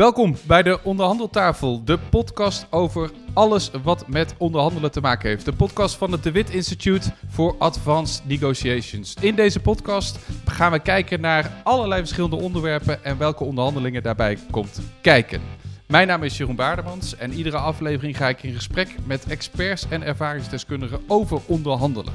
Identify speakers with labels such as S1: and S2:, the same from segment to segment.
S1: Welkom bij de Onderhandeltafel, de podcast over alles wat met onderhandelen te maken heeft. De podcast van het De Wit Institute for Advanced Negotiations. In deze podcast gaan we kijken naar allerlei verschillende onderwerpen en welke onderhandelingen daarbij komt kijken. Mijn naam is Jeroen Baardemans en iedere aflevering ga ik in gesprek met experts en ervaringsdeskundigen over onderhandelen.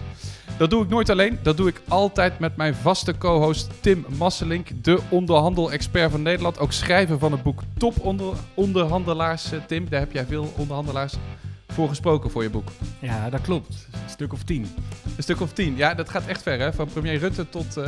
S1: Dat doe ik nooit alleen, dat doe ik altijd met mijn vaste co-host Tim Masselink, de onderhandel-expert van Nederland. Ook schrijver van het boek Top onder Onderhandelaars. Eh, Tim, daar heb jij veel onderhandelaars voor gesproken voor je boek.
S2: Ja, dat klopt. Een stuk of tien.
S1: Een stuk of tien. Ja, dat gaat echt ver, hè? Van premier Rutte tot uh,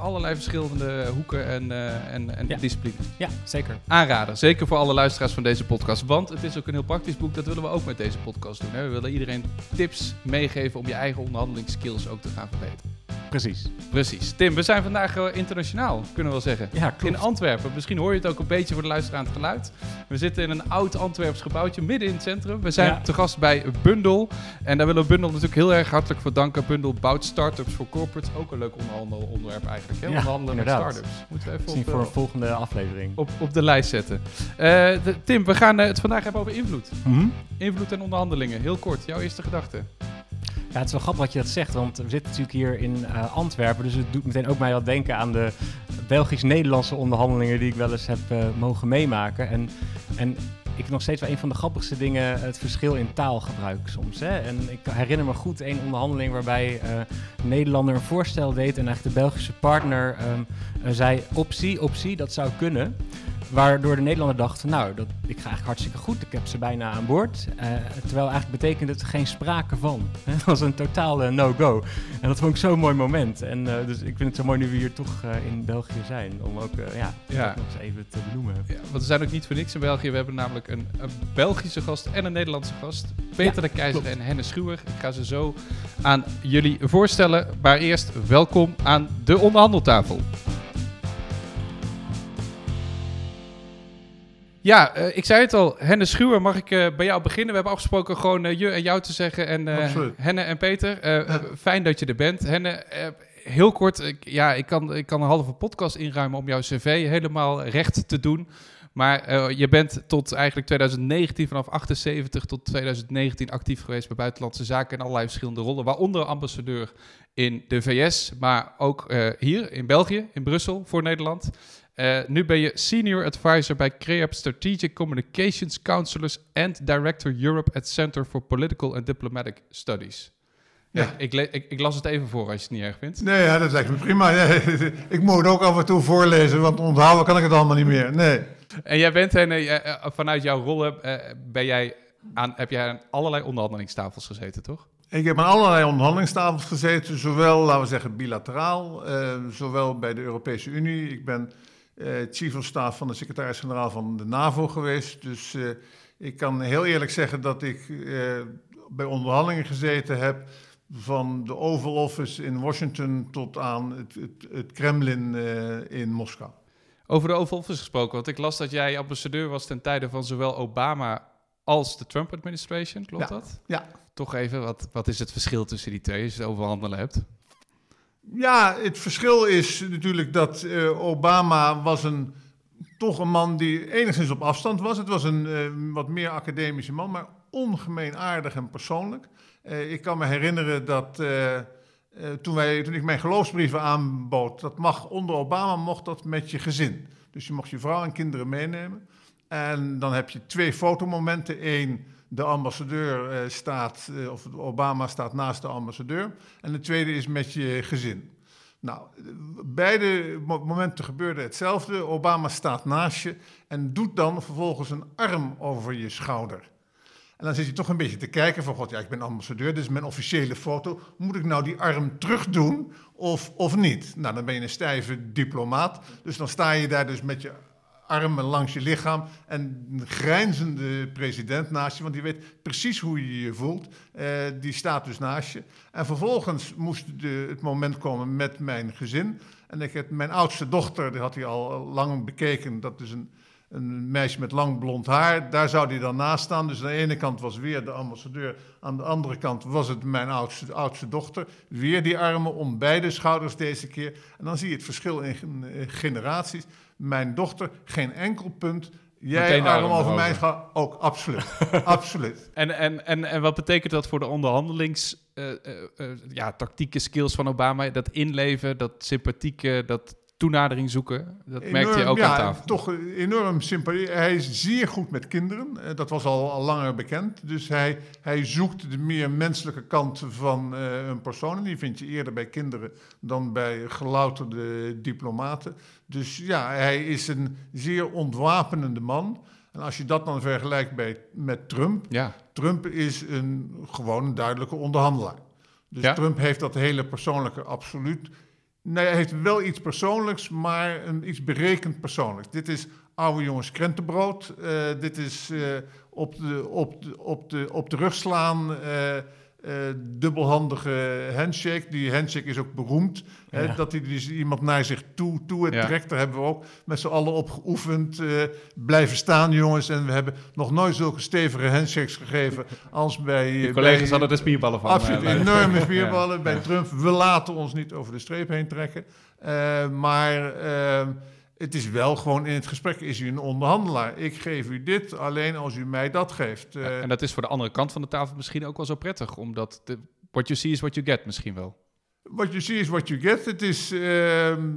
S1: allerlei verschillende hoeken en, uh, en, en
S2: Ja.
S1: disciplines.
S2: Ja, zeker.
S1: Aanrader, zeker voor alle luisteraars van deze podcast. Want het is ook een heel praktisch boek. Dat willen we ook met deze podcast doen. Hè? We willen iedereen tips meegeven om je eigen onderhandelingsskills ook te gaan verbeteren.
S2: Precies.
S1: Precies. Tim, we zijn vandaag eh, internationaal, kunnen we wel zeggen.
S2: Ja, klopt.
S1: In Antwerpen. Misschien hoor je het ook een beetje voor de luisteraar aan het geluid. We zitten in een oud Antwerps gebouwtje midden in het centrum. We zijn
S2: Ja.
S1: te gast bij Bundel. En daar willen we Bundel natuurlijk heel erg hartelijk voor danken. Bundel bouwt startups voor corporates. Ook een leuk onderhandelonderwerp eigenlijk. Hè?
S2: Ja,
S1: Onderhandelen met startups. Moeten we even
S2: Misschien
S1: op,
S2: voor
S1: eh,
S2: een volgende aflevering.
S1: op, op de lijst zetten. Eh, de- Tim, we gaan het vandaag hebben over invloed.
S2: Mhm.
S1: Invloed en onderhandelingen. Heel kort, jouw eerste gedachte.
S2: Ja, het is wel grappig dat je dat zegt, want we zitten natuurlijk hier in eh, Antwerpen. Dus het doet meteen ook mij wat denken aan de Belgisch-Nederlandse onderhandelingen die ik wel eens heb eh, mogen meemaken. En, en ik nog steeds wel een van de grappigste dingen het verschil in taalgebruik soms. Hè? En ik herinner me goed een onderhandeling waarbij eh, een Nederlander een voorstel deed en eigenlijk de Belgische partner eh, zei optie, optie, dat zou kunnen. Waardoor de Nederlander dacht, nou, dat, ik ga eigenlijk hartstikke goed, ik heb ze bijna aan boord. Eh, terwijl eigenlijk betekende het geen sprake van. Dat was een totale no-go. En dat vond ik zo'n mooi moment. En eh, dus ik vind het zo mooi nu we hier toch eh, in België zijn, om ook eh, ja,
S1: Ja.
S2: nog eens even te benoemen.
S1: Ja, want we zijn ook niet voor niks in België. We hebben namelijk een, een Belgische gast en een Nederlandse gast. Peter
S2: Ja,
S1: de Keizer
S2: klopt.
S1: en Henne Schuwer. Ik ga ze zo aan jullie voorstellen. Maar eerst welkom aan de onderhandeltafel. Ja, eh, ik zei het al. Henne Schuwer, mag ik eh, bij jou beginnen? We hebben afgesproken gewoon eh, je en jou te zeggen. En. Henne en Peter,
S3: Ja.
S1: fijn dat je er bent. Henne, heel kort. Ik, ja, ik kan, ik kan een halve podcast inruimen om jouw cv helemaal recht te doen. Maar je bent tot eigenlijk 2019, vanaf 78 tot 2019 actief geweest bij Buitenlandse Zaken in allerlei verschillende rollen. Waaronder ambassadeur in de VS, maar ook hier in België, in Brussel voor Nederland. Eh, nu ben je Senior Advisor bij CREAP Strategic Communications Counselors and Director Europe at Center for Political and Diplomatic Studies. Ja.
S3: Ja.
S1: ik, ik, ik las het even voor als je het niet erg vindt.
S3: Nee, ja, dat lijkt me prima. Nee, ik moet het ook af en toe voorlezen, want onthouden kan ik het allemaal niet meer. Nee.
S1: En jij bent, en, eh, eh, vanuit jouw eh, ben jij aan, heb jij aan allerlei onderhandelingstafels gezeten, toch?
S3: Ik heb aan allerlei onderhandelingstafels gezeten, zowel, laten we zeggen, bilateraal, zowel bij de Europese Unie. Ik ben chief of staff van de secretaris-generaal van de NAVO geweest. Dus eh, ik kan heel eerlijk zeggen dat ik eh, bij onderhandelingen gezeten heb van de Oval Office in Washington tot aan het, het, het Kremlin eh, in Moskou.
S1: Over de Oval Office gesproken, want ik las dat jij ambassadeur was ten tijde van zowel Obama als de Trump administration, klopt
S3: Ja.
S1: dat?
S3: Ja.
S1: Toch even, wat, wat is het verschil tussen die twee als je het over handelen hebt?
S3: Ja, het verschil is natuurlijk dat eh, Obama was een, toch een man die enigszins op afstand was. Het was een eh, wat meer academische man, maar ongemeen aardig en persoonlijk. Eh, ik kan me herinneren dat toen, wij, toen ik mijn geloofsbrieven aanbood, dat mag onder Obama mocht dat met je gezin. Dus je mocht je vrouw en kinderen meenemen. En dan heb je twee fotomomenten. Eén, de ambassadeur eh, staat, eh, of Obama staat naast de ambassadeur. En de tweede is met je gezin. Nou, beide mo- momenten gebeurde hetzelfde. Obama staat naast je en doet dan vervolgens een arm over je schouder. En dan zit je toch een beetje te kijken van, god, ja, ik ben ambassadeur, dit is mijn officiële foto. Moet ik nou die arm terug doen of, of niet? Nou, dan ben je een stijve diplomaat. Dus dan sta je daar dus met je armen langs je lichaam en een grijnzende president naast je, want die weet precies hoe je je voelt. Eh, die staat dus naast je. En vervolgens moest de, het moment komen met mijn gezin. En ik heb mijn oudste dochter, die had hij al lang bekeken, dat is een, een meisje met lang blond haar. Daar zou hij dan naast staan. Dus aan de ene kant was weer de ambassadeur, aan de andere kant was het mijn oudste, oudste dochter. Weer die armen om beide schouders deze keer. En dan zie je het verschil in gen- generaties. Mijn dochter, geen enkel punt. Jij arm
S1: arm
S3: over mij gaat ook absoluut. absoluut.
S1: En, en, en, en wat betekent dat voor de onderhandelings... eh, eh, eh, ja, tactieke skills van Obama? Dat inleven, dat sympathieke, dat toenadering zoeken. Dat merkte je
S3: Enorm,
S1: ook
S3: ja,
S1: aan tafel.
S3: Toch enorm sympathie. Hij is zeer goed met kinderen. Dat was al, al langer bekend. Dus hij, hij zoekt de meer menselijke kant van een persoon. En die vind je eerder bij kinderen dan bij gelouterde diplomaten. Dus ja, hij is een zeer ontwapenende man. En als je dat dan vergelijkt bij, met Trump.
S1: Ja,
S3: Trump is een gewoon een duidelijke onderhandelaar. Dus
S1: Ja?
S3: Trump heeft dat hele persoonlijke absoluut. Nee, hij heeft wel iets persoonlijks, maar een, iets berekend persoonlijks. Dit is oude jongens krentenbrood. Eh, dit is eh, op, de, op, de, op, de, op de rug slaan. eh, eh, dubbelhandige handshake. Die handshake is ook beroemd. Hè, dat hij dus iemand naar zich toe, toe
S1: Ja.
S3: trekt. Daar hebben we ook met z'n allen op geoefend. eh, blijven staan, jongens. En we hebben nog nooit zulke stevige handshakes gegeven als bij...
S1: je
S3: eh,
S1: collega's
S3: bij-
S1: hadden er spierballen van.
S3: Absoluut, enorme spierballen. Bij Trump, we laten ons niet over de streep heen trekken. Maar eh, het is wel gewoon in het gesprek is u een onderhandelaar. Ik geef u dit alleen als u mij dat geeft. Eh,
S1: Ja, en dat is voor de andere kant van de tafel misschien ook wel zo prettig. Omdat de, what you see is what you get misschien wel.
S3: What you see is what you get. Het is, ehm,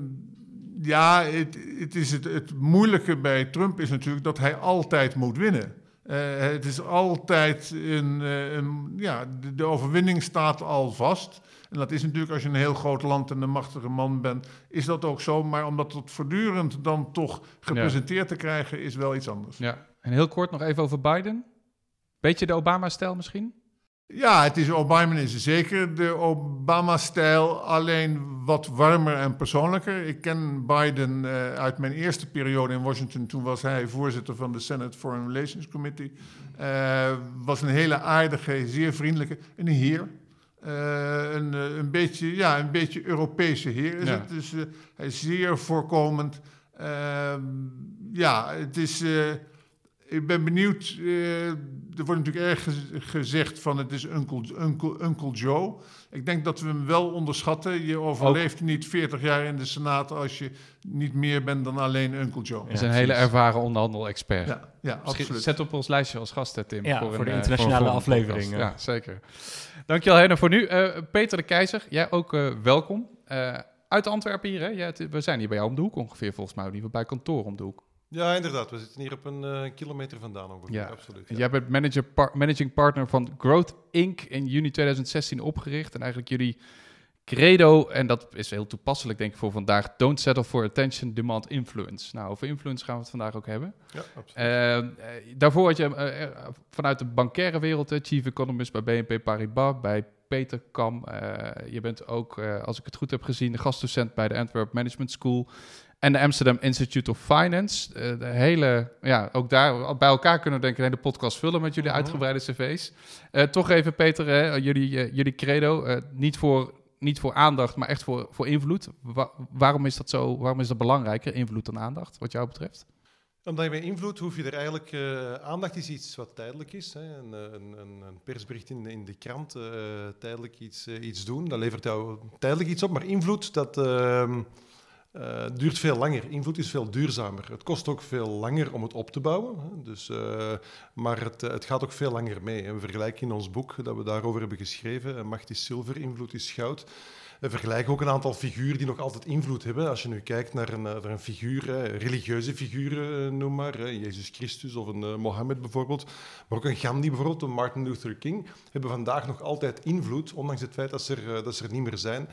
S3: ja, het, het, is het, het moeilijke bij Trump is natuurlijk dat hij altijd moet winnen. Eh, het is altijd een, eh, een ja, de, de overwinning staat al vast. En dat is natuurlijk als je een heel groot land en een machtige man bent, is dat ook zo. Maar om dat tot voortdurend dan toch gepresenteerd te krijgen, is wel iets anders.
S1: Ja. En heel kort nog even over Biden. Beetje de Obama-stijl misschien?
S3: Ja, het is Obama is zeker de Obama-stijl, alleen wat warmer en persoonlijker. Ik ken Biden eh, uit mijn eerste periode in Washington. Toen was hij voorzitter van de Senate Foreign Relations Committee. Eh, was een hele aardige, zeer vriendelijke, een heer. Eh, een, eh, een, beetje, ja, een beetje Europese heer is
S1: Ja.
S3: het. Dus eh, hij is zeer voorkomend. Ehm, ja, het is... ik ben benieuwd. Eh, er wordt natuurlijk erg gez- gezegd van het is Uncle, Uncle, Uncle Joe. Ik denk dat we hem wel onderschatten. Je overleeft niet 40 jaar in de Senaat als je niet meer bent dan alleen Uncle Joe.
S1: Dat is een hele ervaren onderhandel-expert.
S3: Ja, ja absoluut.
S1: Zet op ons lijstje als gast, hè, Tim.
S2: Ja, voor de
S1: eh,
S2: internationale
S1: volgende
S2: aflevering,
S1: podcast.
S2: ja.
S1: Zeker. Dankjewel, Henna, voor nu. Eh, Peter de Keizer, jij ook eh, welkom. Eh, uit Antwerpen hier, hè? Ja, het- we zijn hier bij jou om de hoek ongeveer, volgens mij. In ieder geval bij kantoor om de hoek.
S4: Ja, inderdaad. We zitten hier op een eh, kilometer vandaan ongeveer.
S1: Ja.
S4: Absoluut. Ja.
S1: Jij bent manager par- managing partner van Growth Inc. in juni 2016 opgericht. En eigenlijk jullie credo, en dat is heel toepasselijk denk ik voor vandaag... Don't settle for attention, demand influence. Nou, over influence gaan we het vandaag ook hebben.
S4: Ja, absoluut.
S1: Eh, eh, daarvoor had je eh, vanuit de bankaire wereld, chief economist bij BNP Paribas, bij Peter Kam. Je bent ook, als ik het goed heb gezien, de gastdocent bij de Antwerp Management School en de Amsterdam Institute of Finance. Eh, de hele, ja, ook daar bij elkaar kunnen we denk ik een hele podcast vullen met jullie
S3: Mhm.
S1: uitgebreide cv's. Eh, toch even, Peter, hè, jullie, eh, jullie credo, niet voor niet voor aandacht, maar echt voor, voor invloed. Wa- waarom is dat zo? Waarom is dat belangrijker, invloed dan aandacht, wat jou betreft?
S4: Omdat je bij invloed hoef je er eigenlijk... aandacht is iets wat tijdelijk is. Hè. Een, een, een, persbericht in de, in de krant, tijdelijk iets, iets doen, dat levert jou tijdelijk iets op. Maar invloed, dat eh, duurt veel langer. Invloed is veel duurzamer. Het kost ook veel langer om het op te bouwen. Dus, eh, maar het, eh, het gaat ook veel langer mee. We vergelijken in ons boek dat we daarover hebben geschreven. Macht is zilver, invloed is goud. We vergelijken ook een aantal figuren die nog altijd invloed hebben. Als je nu kijkt naar een, naar een figuur, religieuze figuren, noem maar, Jezus Christus of een Mohammed bijvoorbeeld, maar ook een Gandhi bijvoorbeeld, een Martin Luther King, hebben vandaag nog altijd invloed, ondanks het feit dat ze er, dat ze er niet meer zijn.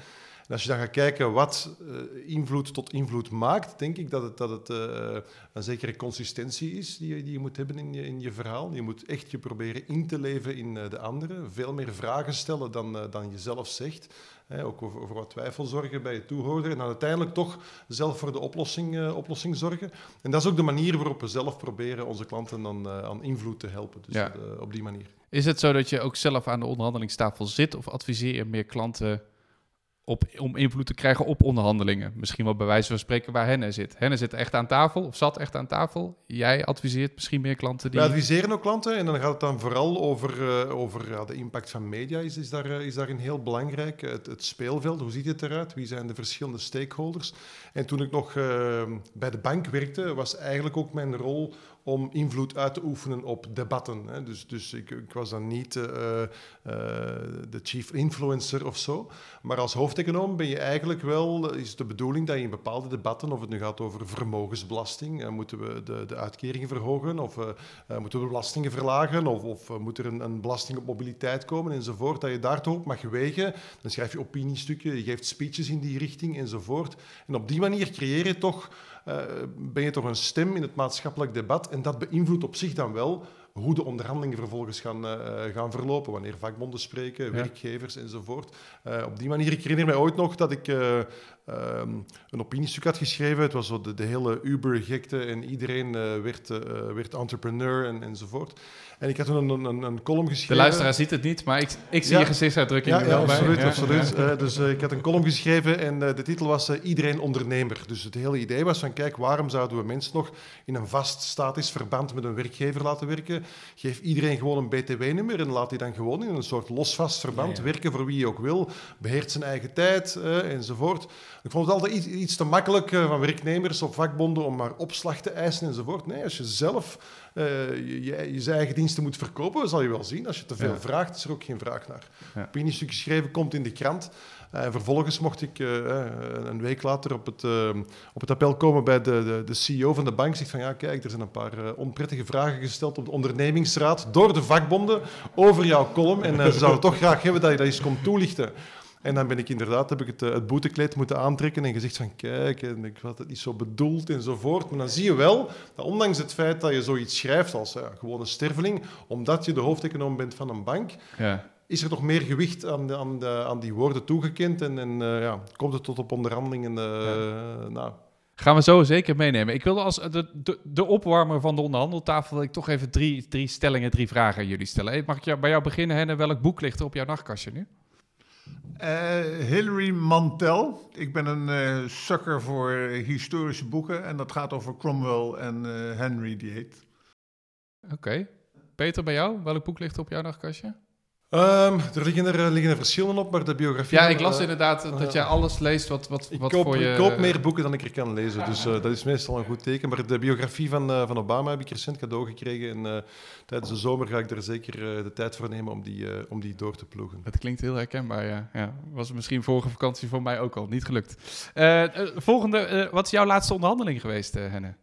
S4: En als je dan gaat kijken wat eh, invloed tot invloed maakt, denk ik dat het, dat het eh, een zekere consistentie is die je, die je moet hebben in je, in je verhaal. Je moet echt je proberen in te leven in eh, de anderen, veel meer vragen stellen dan, dan je zelf zegt. Ook over, over wat twijfel zorgen bij je toehoorder. En dan uiteindelijk toch zelf voor de oplossing, oplossing zorgen. En dat is ook de manier waarop we zelf proberen onze klanten dan, aan invloed te helpen. Dus
S1: Ja.
S4: op die manier.
S1: Is het zo dat je ook zelf aan de onderhandelingstafel zit of adviseer je meer klanten op, om invloed te krijgen op onderhandelingen. Misschien wel bij wijze van spreken waar Henne zit. Henne zit echt aan tafel of zat echt aan tafel. Jij adviseert misschien meer klanten die...
S4: We adviseren ook klanten en dan gaat het dan vooral over, uh, over de impact van media is, is, daar, is daarin heel belangrijk. Het, het, speelveld, hoe ziet het eruit? Wie zijn de verschillende stakeholders? En toen ik nog uh, bij de bank werkte, was eigenlijk ook mijn rol om invloed uit te oefenen op debatten. Hè. Dus, dus ik, ik, was dan niet uh, uh, de chief influencer of zo. Maar als hoofdeconoom ben je eigenlijk wel, is de bedoeling dat je in bepaalde debatten, of het nu gaat over vermogensbelasting, uh, moeten we de, de uitkeringen verhogen, of moeten we belastingen verlagen, of, of moet er een, een, belasting op mobiliteit komen enzovoort, dat je daar toch op mag wegen. Dan schrijf je opiniestukken, je geeft speeches in die richting enzovoort. En op die manier creëer je toch uh, ben je toch een stem in het maatschappelijk debat. En dat beïnvloedt op zich dan wel hoe de onderhandelingen vervolgens gaan, uh, gaan verlopen. Wanneer vakbonden spreken, ja. werkgevers enzovoort. Uh, op die manier, ik herinner mij ooit nog dat ik um, een opiniestuk had geschreven. Het was zo de, de hele Uber-gekte en iedereen werd, werd entrepreneur en, enzovoort. En ik had toen een, een, een column geschreven.
S1: De luisteraar ziet het niet, maar ik, ik zie
S4: Ja.
S1: je gezichtsuitdrukking
S4: Ja, ja,
S1: wel bij.
S4: absoluut.
S1: Ja.
S4: absoluut.
S1: Ja.
S4: Eh, dus eh, ik had een column geschreven en eh, de titel was eh, Iedereen ondernemer. Dus het hele idee was van, kijk, waarom zouden we mensen nog in een vast statisch verband met een werkgever laten werken? Geef iedereen gewoon een BTW-nummer en laat die dan gewoon in een soort losvast verband werken voor wie je ook wil. Beheert zijn eigen tijd eh, enzovoort. Ik vond het altijd iets, iets te makkelijk eh, van werknemers of vakbonden om maar opslag te eisen enzovoort. Nee, als je zelf eh, je, je, je eigen diensten moet verkopen, zal je wel zien. Als je te veel
S1: Ja.
S4: vraagt, is er ook geen vraag naar.
S1: Ja.
S4: Opiniestuk geschreven, komt in de krant. Eh, En vervolgens mocht ik een week later op het, op het appel komen bij de, de, de CEO van de bank. Zegt van ja, kijk, er zijn een paar onprettige vragen gesteld op de ondernemingsraad door de vakbonden over jouw column. En ze zouden toch graag hebben dat je dat eens komt toelichten. En dan ben ik inderdaad, heb ik het, eh, het boetekleed moeten aantrekken en gezegd van kijk, en ik had het niet zo bedoeld enzovoort. Maar dan zie je wel dat ondanks het feit dat je zoiets schrijft als ja, gewoon een sterveling, omdat je de hoofdeconoom bent van een bank,
S1: Ja.
S4: is er toch meer gewicht aan, de, aan, de, aan die woorden toegekend en, en eh, ja, komt het tot op onderhandelingen. eh, nou,
S1: Gaan we zo zeker meenemen. Ik wilde als de, de, de opwarmer van de onderhandeltafel... ik toch even drie, drie stellingen, drie vragen aan jullie stellen. Mag ik jou, bij jou beginnen, Henne? Welk boek ligt er op jouw nachtkastje nu?
S3: Eh, Hilary Mantel. Ik ben een eh sukker voor historische boeken. En dat gaat over Cromwell en eh, Henry VIII.
S1: Oké. Peter, bij jou? Welk boek ligt op jouw nachtkastje?
S4: Ehm, er liggen er, eh, liggen er verschillen op, maar de biografie...
S1: Ja, ik las
S4: eh,
S1: inderdaad dat
S4: eh,
S1: jij alles leest wat, wat,
S4: Ik
S1: wat
S4: koop,
S1: voor je...
S4: ik koop meer boeken dan ik er kan lezen, dus dat is meestal een goed teken. Maar de biografie van, van Obama heb ik recent cadeau gekregen. En tijdens de zomer ga ik er zeker de tijd voor nemen om die, om die door te ploegen.
S1: Het klinkt heel herkenbaar, ja. ja. Was misschien vorige vakantie voor mij ook al. Niet gelukt. Volgende, wat is jouw laatste onderhandeling geweest, Henne?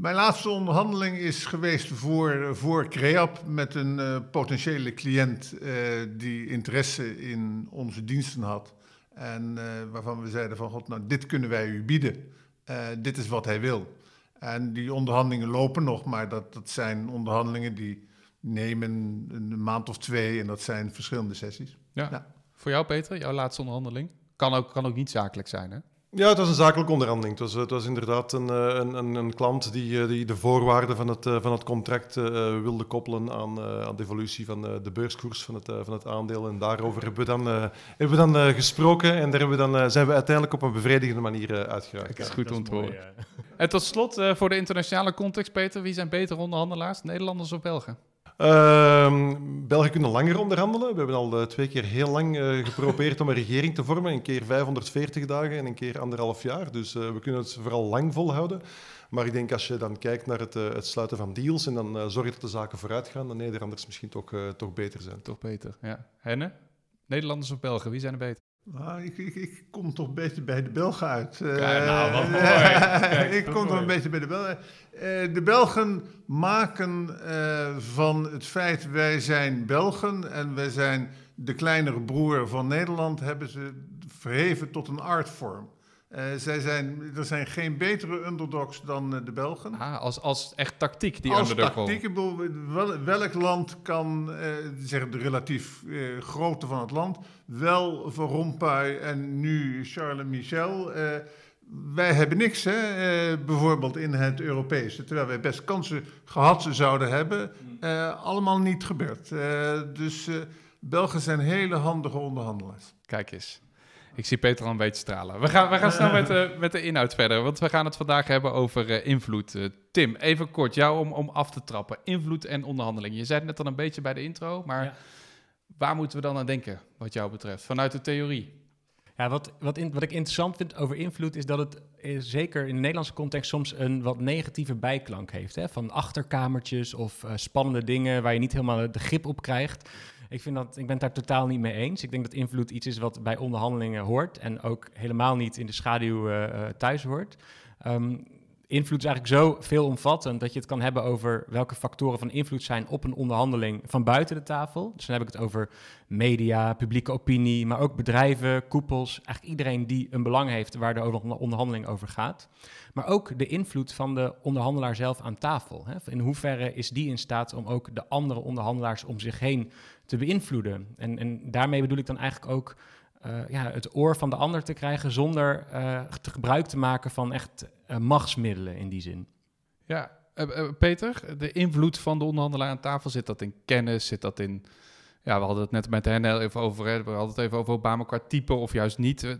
S3: Mijn laatste onderhandeling is geweest voor, voor Creap met een eh, potentiële cliënt eh, die interesse in onze diensten had. En eh, waarvan we zeiden van god, nou dit kunnen wij u bieden. Dit is wat hij wil. En die onderhandelingen lopen nog, maar dat, dat zijn onderhandelingen die nemen een maand of twee en dat zijn verschillende sessies.
S1: Ja.
S3: Ja.
S1: Voor jou, Peter, jouw laatste onderhandeling? Kan ook, kan ook niet zakelijk zijn, hè?
S4: Ja, het was een zakelijke onderhandeling. Het was, het was inderdaad een, eh, een, een, een klant die, eh, die de voorwaarden van het, eh, van het contract eh, wilde koppelen aan, eh, aan de evolutie van eh, de beurskoers van het, van het aandeel. En daarover hebben we dan, eh, hebben we dan eh, gesproken en daar hebben we dan, eh, zijn we uiteindelijk op een bevredigende manier eh, uitgeraakt.
S1: is goed
S2: Dat
S1: om te
S2: mooi,
S1: horen.
S2: ja.
S1: En tot slot, eh, voor de internationale context, Peter, wie zijn betere onderhandelaars? Nederlanders of Belgen?
S4: Ehm, België kunnen langer onderhandelen. We hebben al eh, twee keer heel lang eh, geprobeerd om een regering te vormen. Een keer 540 dagen en een keer anderhalf jaar. Dus eh, we kunnen het vooral lang volhouden. Maar ik denk als je dan kijkt naar het, het sluiten van deals en dan eh zorgt dat de zaken vooruit gaan, dan Nederlanders misschien toch, toch beter zijn.
S1: Toch beter, ja. Henne? Nederlanders of Belgen, wie zijn er beter?
S3: Nou, ik, ik, ik kom toch beetje bij de Belgen uit. Eh,
S1: Kijk, nou, wat mooi. Kijk,
S3: ik kom toch
S1: mooi.
S3: een beetje bij de Belgen. Eh, de Belgen maken eh, van het feit wij zijn Belgen en wij zijn de kleinere broer van Nederland, hebben ze verheven tot een artvorm. Eh, zij zijn, er zijn geen betere underdogs dan eh, de Belgen.
S1: Ah, als, als echt tactiek, die
S3: Als
S1: underdog
S3: tactiek, ik bedoel, wel- welk land kan, eh zeg de relatief eh, grootte van het land, wel Van Rompuy en nu Charles Michel. eh, wij hebben niks, hè, eh, bijvoorbeeld in het Europese, terwijl wij best kansen gehad zouden hebben. eh, allemaal niet gebeurd. Eh, dus eh, Belgen zijn hele handige onderhandelaars.
S1: Kijk eens. Ik zie Peter al een beetje stralen. We gaan, we gaan snel met, de, met de inhoud verder, want we gaan het vandaag hebben over uh, invloed. Uh, Tim, even kort, jou om, om af te trappen. Invloed en onderhandeling. Je zei het net al een beetje bij de intro, maar ja. waar moeten we dan aan denken, wat jou betreft, vanuit de theorie?
S2: Ja, wat, wat, in, wat ik interessant vind over invloed is dat het is zeker in de Nederlandse context soms een wat negatieve bijklank heeft. Hè? Van achterkamertjes of uh, spannende dingen waar je niet helemaal de grip op krijgt. Ik, vind dat, ik ben daar totaal niet mee eens. Ik denk dat invloed iets is wat bij onderhandelingen hoort en ook helemaal niet in de schaduw uh, thuis hoort. Um, invloed is eigenlijk zo veelomvattend dat je het kan hebben over welke factoren van invloed zijn op een onderhandeling van buiten de tafel. Dus dan heb ik het over media, publieke opinie, maar ook bedrijven, koepels, eigenlijk iedereen die een belang heeft waar de onderhandeling over gaat. Maar ook de invloed van de onderhandelaar zelf aan tafel. Hè. In hoeverre is die in staat om ook de andere onderhandelaars om zich heen te beïnvloeden? En, en daarmee bedoel ik dan eigenlijk ook uh, ja, het oor van de ander te krijgen zonder uh, te gebruik te maken van echt uh, machtsmiddelen in die zin.
S1: Ja, Peter, de invloed van de onderhandelaar aan tafel, zit dat in kennis, zit dat in... Ja, we hadden het net met hen even over, hè? we hadden het even over Obama qua type of juist niet.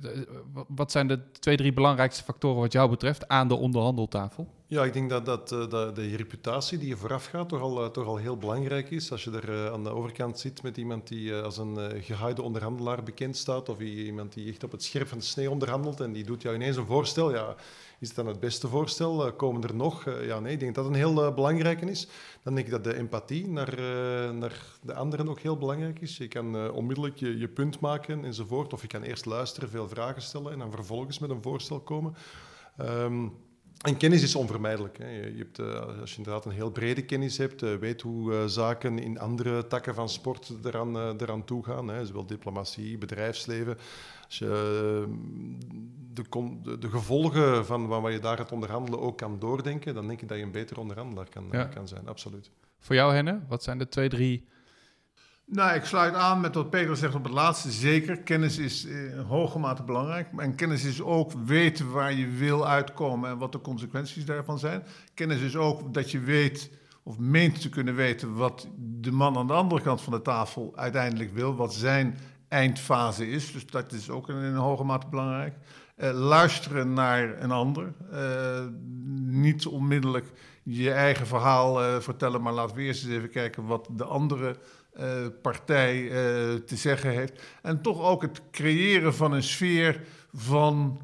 S1: Wat zijn de twee, drie belangrijkste factoren wat jou betreft aan de onderhandeltafel?
S4: Ja, ik denk dat, dat, uh, dat de reputatie die je vooraf gaat toch al, uh, toch al heel belangrijk is. Als je er uh, aan de overkant zit met iemand die als een gehaaide onderhandelaar bekend staat, of iemand die echt op het scherp van de snee onderhandelt en die doet jou ineens een voorstel, ja, is het dan het beste voorstel? komen er nog? ja, nee, ik denk dat dat een heel belangrijke is. Dan denk ik dat de empathie naar, naar de anderen ook heel belangrijk is. Je kan onmiddellijk je, je punt maken enzovoort, of je kan eerst luisteren, veel vragen stellen en dan vervolgens met een voorstel komen. Um, en kennis is onvermijdelijk. Hè. Je, hebt, uh, als je inderdaad een heel brede kennis hebt, uh, weet hoe uh, zaken in andere takken van sport eraan, eraan toe gaan, hè. zowel diplomatie, bedrijfsleven. Als je de, de, de, gevolgen van wat je daar gaat onderhandelen ook kan doordenken, dan denk ik dat je een betere onderhandelaar kan, ja. kan zijn, absoluut.
S1: Voor jou, Henne, wat zijn de twee, drie
S3: nou, ik sluit aan met wat Peter zegt op het laatste. Zeker, kennis is in hoge mate belangrijk. En kennis is ook weten waar je wil uitkomen en wat de consequenties daarvan zijn. Kennis is ook dat je weet of meent te kunnen weten wat de man aan de andere kant van de tafel uiteindelijk wil, wat zijn eindfase is. Dus dat is ook in een hoge mate belangrijk. Uh, luisteren naar een ander. Uh, niet onmiddellijk je eigen verhaal vertellen, maar laten we eerst eens even kijken wat de andere uh, partij uh, te zeggen heeft. En toch ook het creëren van een sfeer van.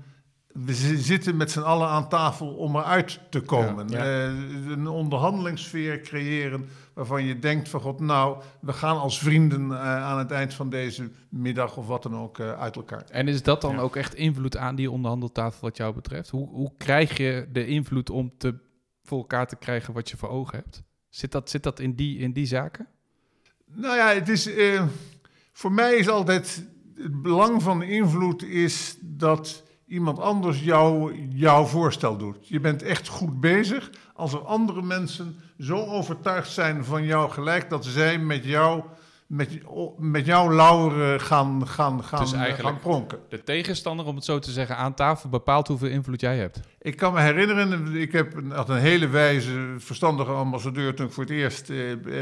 S3: We zitten met z'n allen aan tafel om eruit te komen. Ja, ja. Uh, een onderhandelingssfeer creëren waarvan je denkt van god, nou, we gaan als vrienden aan het eind van deze middag of wat dan ook uit elkaar.
S1: En is dat dan ja. ook echt invloed aan die onderhandeltafel wat jou betreft? Hoe, hoe krijg je de invloed om te, voor elkaar te krijgen wat je voor ogen hebt? Zit dat, zit dat in, die, in die zaken?
S3: Nou ja, het is, uh, voor mij is altijd het belang van invloed is dat iemand anders jou, jouw voorstel doet. Je bent echt goed bezig als er andere mensen zo overtuigd zijn van jou gelijk dat zij met jou met, met jouw lauweren gaan, gaan, gaan, dus gaan pronken.
S1: De tegenstander, om het zo te zeggen, aan tafel bepaalt hoeveel invloed jij hebt.
S3: Ik kan me herinneren, ik heb, had een hele wijze, verstandige ambassadeur toen ik voor het eerst eh,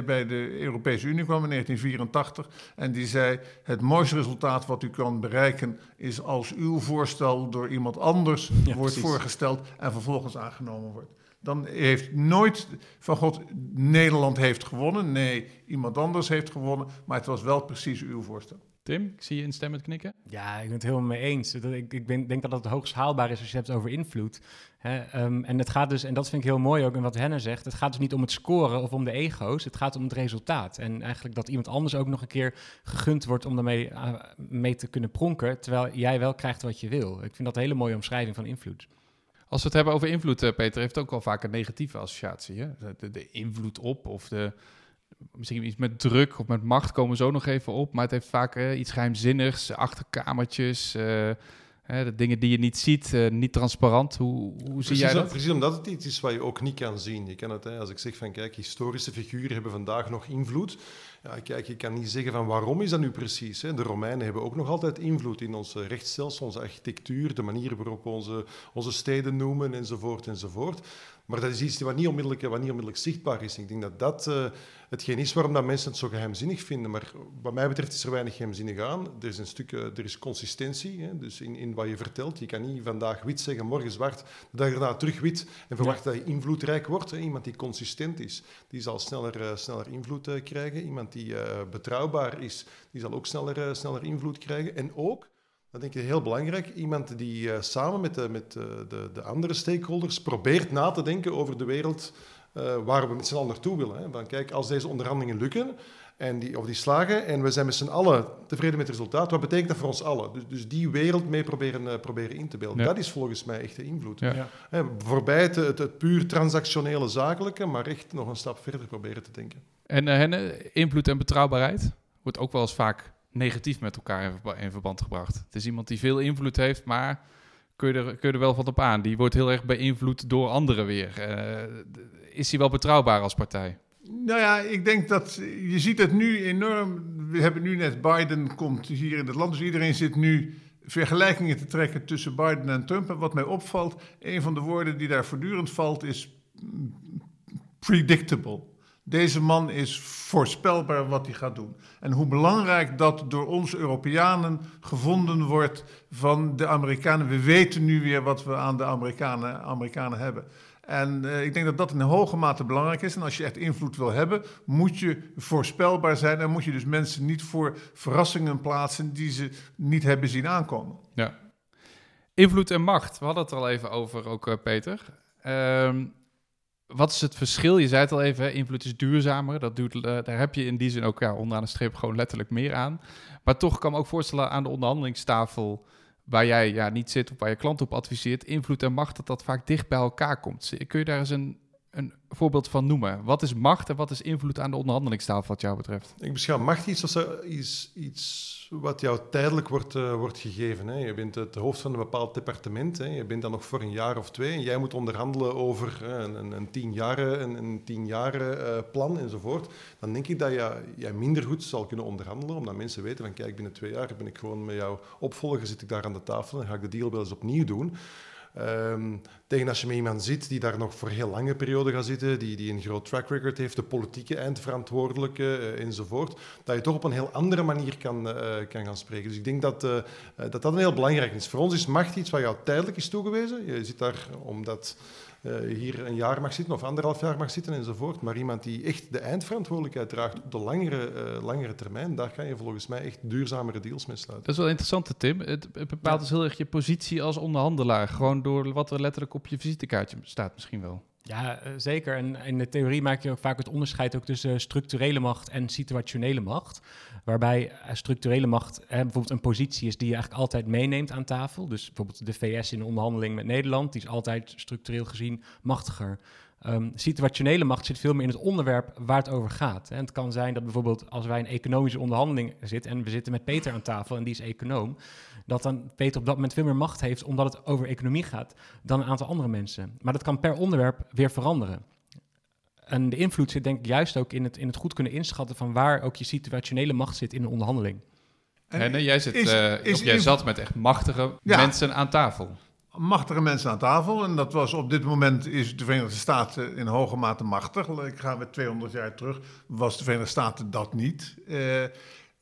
S3: bij de Europese Unie kwam in 1984. En die zei, het mooiste resultaat wat u kan bereiken is als uw voorstel door iemand anders ja, wordt precies. voorgesteld en vervolgens aangenomen wordt dan heeft nooit van God Nederland heeft gewonnen. Nee, iemand anders heeft gewonnen. Maar het was wel precies uw voorstel.
S1: Tim, ik zie je instemmend knikken.
S2: Ja, ik ben het helemaal mee eens. Ik, ik ben, denk dat het hoogst haalbaar is als je het hebt over invloed. Hè, um, en het gaat dus, en dat vind ik heel mooi ook in wat Henne zegt, het gaat dus niet om het scoren of om de ego's, het gaat om het resultaat. En eigenlijk dat iemand anders ook nog een keer gegund wordt om daarmee uh, mee te kunnen pronken, terwijl jij wel krijgt wat je wil. Ik vind dat een hele mooie omschrijving van invloed.
S1: Als we het hebben over invloed, uh, Peter, heeft ook wel vaak een negatieve associatie. Hè? De, de, invloed op of de, misschien iets met druk of met macht komen we zo nog even op. Maar het heeft vaak uh, iets geheimzinnigs, achterkamertjes, uh, de dingen die je niet ziet, niet transparant. Hoe, hoe precies zie jij dat?
S4: Precies omdat het iets is wat je ook niet kan zien. Je kan het, hè, als ik zeg van kijk, historische figuren hebben vandaag nog invloed. Ja, kijk, je kan niet zeggen van waarom is dat nu precies. Hè? De Romeinen hebben ook nog altijd invloed in ons rechtsstelsel, onze architectuur, de manier waarop we onze, onze steden noemen enzovoort enzovoort. Maar dat is iets wat niet onmiddellijk, wat niet onmiddellijk zichtbaar is. Ik denk dat dat uh, hetgeen is waarom dat mensen het zo geheimzinnig vinden. Maar wat mij betreft is er weinig geheimzinnig aan. Er is een stuk, uh, er is consistentie, hè? dus in, in wat je vertelt. Je kan niet vandaag wit zeggen, morgen zwart, de dag erna terug wit en verwachten dat je invloedrijk wordt. Hè? Iemand die consistent is, die zal sneller, uh, sneller invloed krijgen. Iemand die betrouwbaar is, die zal ook sneller, sneller invloed krijgen. En ook dat denk ik heel belangrijk. Iemand die uh, samen met, de, met de, de, de, andere stakeholders probeert na te denken over de wereld uh, waar we met z'n allen naartoe willen. Hè. Van, kijk, als deze onderhandelingen lukken en die, of die slagen en we zijn met z'n allen tevreden met het resultaat, wat betekent dat voor ons allen? Dus, dus die wereld mee proberen, uh, proberen in te beelden. Ja. Dat is volgens mij echt de invloed. Ja. Hè, voorbij het, het, het, puur transactionele zakelijke, maar echt nog een stap verder proberen te denken.
S1: En Henne, invloed en betrouwbaarheid wordt ook wel eens vaak negatief met elkaar in verband gebracht. Het is iemand die veel invloed heeft, maar kun je er, kun je wel van op aan. Die wordt heel erg beïnvloed door anderen weer. Uh, is hij wel betrouwbaar als partij?
S3: Nou ja, ik denk dat je ziet het nu enorm. We hebben nu net Biden komt hier in het land, dus iedereen zit nu vergelijkingen te trekken tussen Biden en Trump. En wat mij opvalt, een van de woorden die daar voortdurend valt, is predictable. Deze man is voorspelbaar wat hij gaat doen. En hoe belangrijk dat door ons Europeanen gevonden wordt van de Amerikanen. We weten nu weer wat we aan de Amerikanen, Amerikanen hebben. En uh, ik denk dat dat in hoge mate belangrijk is. En als je echt invloed wil hebben, moet je voorspelbaar zijn. En moet je dus mensen niet voor verrassingen plaatsen die ze niet hebben zien aankomen.
S1: Ja. Invloed en macht, we hadden het er al even over, ook uh, Peter. Uh, wat is het verschil? Je zei het al even, invloed is duurzamer. Dat doet, uh, daar heb je in die zin ook ja, onderaan de streep gewoon letterlijk meer aan. Maar toch kan me ook voorstellen aan de onderhandelingstafel waar jij ja, niet zit of waar je klant op adviseert, invloed en macht, dat dat vaak dicht bij elkaar komt. Kun je daar eens een, een voorbeeld van noemen? Wat is macht en wat is invloed aan de onderhandelingstafel wat jou betreft?
S4: Ik beschouw macht iets als iets, iets wat jou tijdelijk wordt, uh, wordt gegeven. Hè. Je bent het hoofd van een bepaald departement. Hè. Je bent dan nog voor een jaar of twee en jij moet onderhandelen over uh, een, een, tien een, een tien uh, plan enzovoort. Dan denk ik dat je, jij minder goed zal kunnen onderhandelen, omdat mensen weten van kijk, binnen twee jaar ben ik gewoon met jou opvolger, zit ik daar aan de tafel en ga ik de deal wel eens opnieuw doen. Um, tegen als je met iemand zit die daar nog voor heel lange periode gaat zitten, die, die een groot track record heeft, de politieke eindverantwoordelijke uh, enzovoort, dat je toch op een heel andere manier kan, uh, kan gaan spreken. Dus ik denk dat, uh, dat dat een heel belangrijk is. Voor ons is macht iets wat jou tijdelijk is toegewezen. Je zit daar omdat hier een jaar mag zitten of anderhalf jaar mag zitten enzovoort. Maar iemand die echt de eindverantwoordelijkheid draagt op de langere, uh, langere termijn, daar kan je volgens mij echt duurzamere deals mee sluiten.
S1: Dat is wel interessant, Tim. Het, bepaalt ja. dus heel erg je positie als onderhandelaar. Gewoon door wat er letterlijk op je visitekaartje staat misschien wel.
S2: Ja, zeker. En in de theorie maak je ook vaak het onderscheid ook tussen structurele macht en situationele macht. Waarbij structurele macht hè, bijvoorbeeld een positie is die je eigenlijk altijd meeneemt aan tafel. Dus bijvoorbeeld de VS in de onderhandeling met Nederland, die is altijd structureel gezien machtiger. Um, situationele macht zit veel meer in het onderwerp waar het over gaat. En het kan zijn dat bijvoorbeeld als wij een economische onderhandeling zitten en we zitten met Peter aan tafel en die is econoom, dat dan Peter op dat moment veel meer macht heeft omdat het over economie gaat dan een aantal andere mensen. Maar dat kan per onderwerp weer veranderen. En de invloed zit denk ik juist ook in het, in het goed kunnen inschatten van waar ook je situationele macht zit in een onderhandeling.
S1: En, en jij, zit, is, uh, is jij zat met echt machtige ja, mensen aan tafel.
S3: Machtige mensen aan tafel. En dat was op dit moment is de Verenigde Staten in hoge mate machtig. Ik ga weer 200 jaar terug, was de Verenigde Staten dat niet. Uh,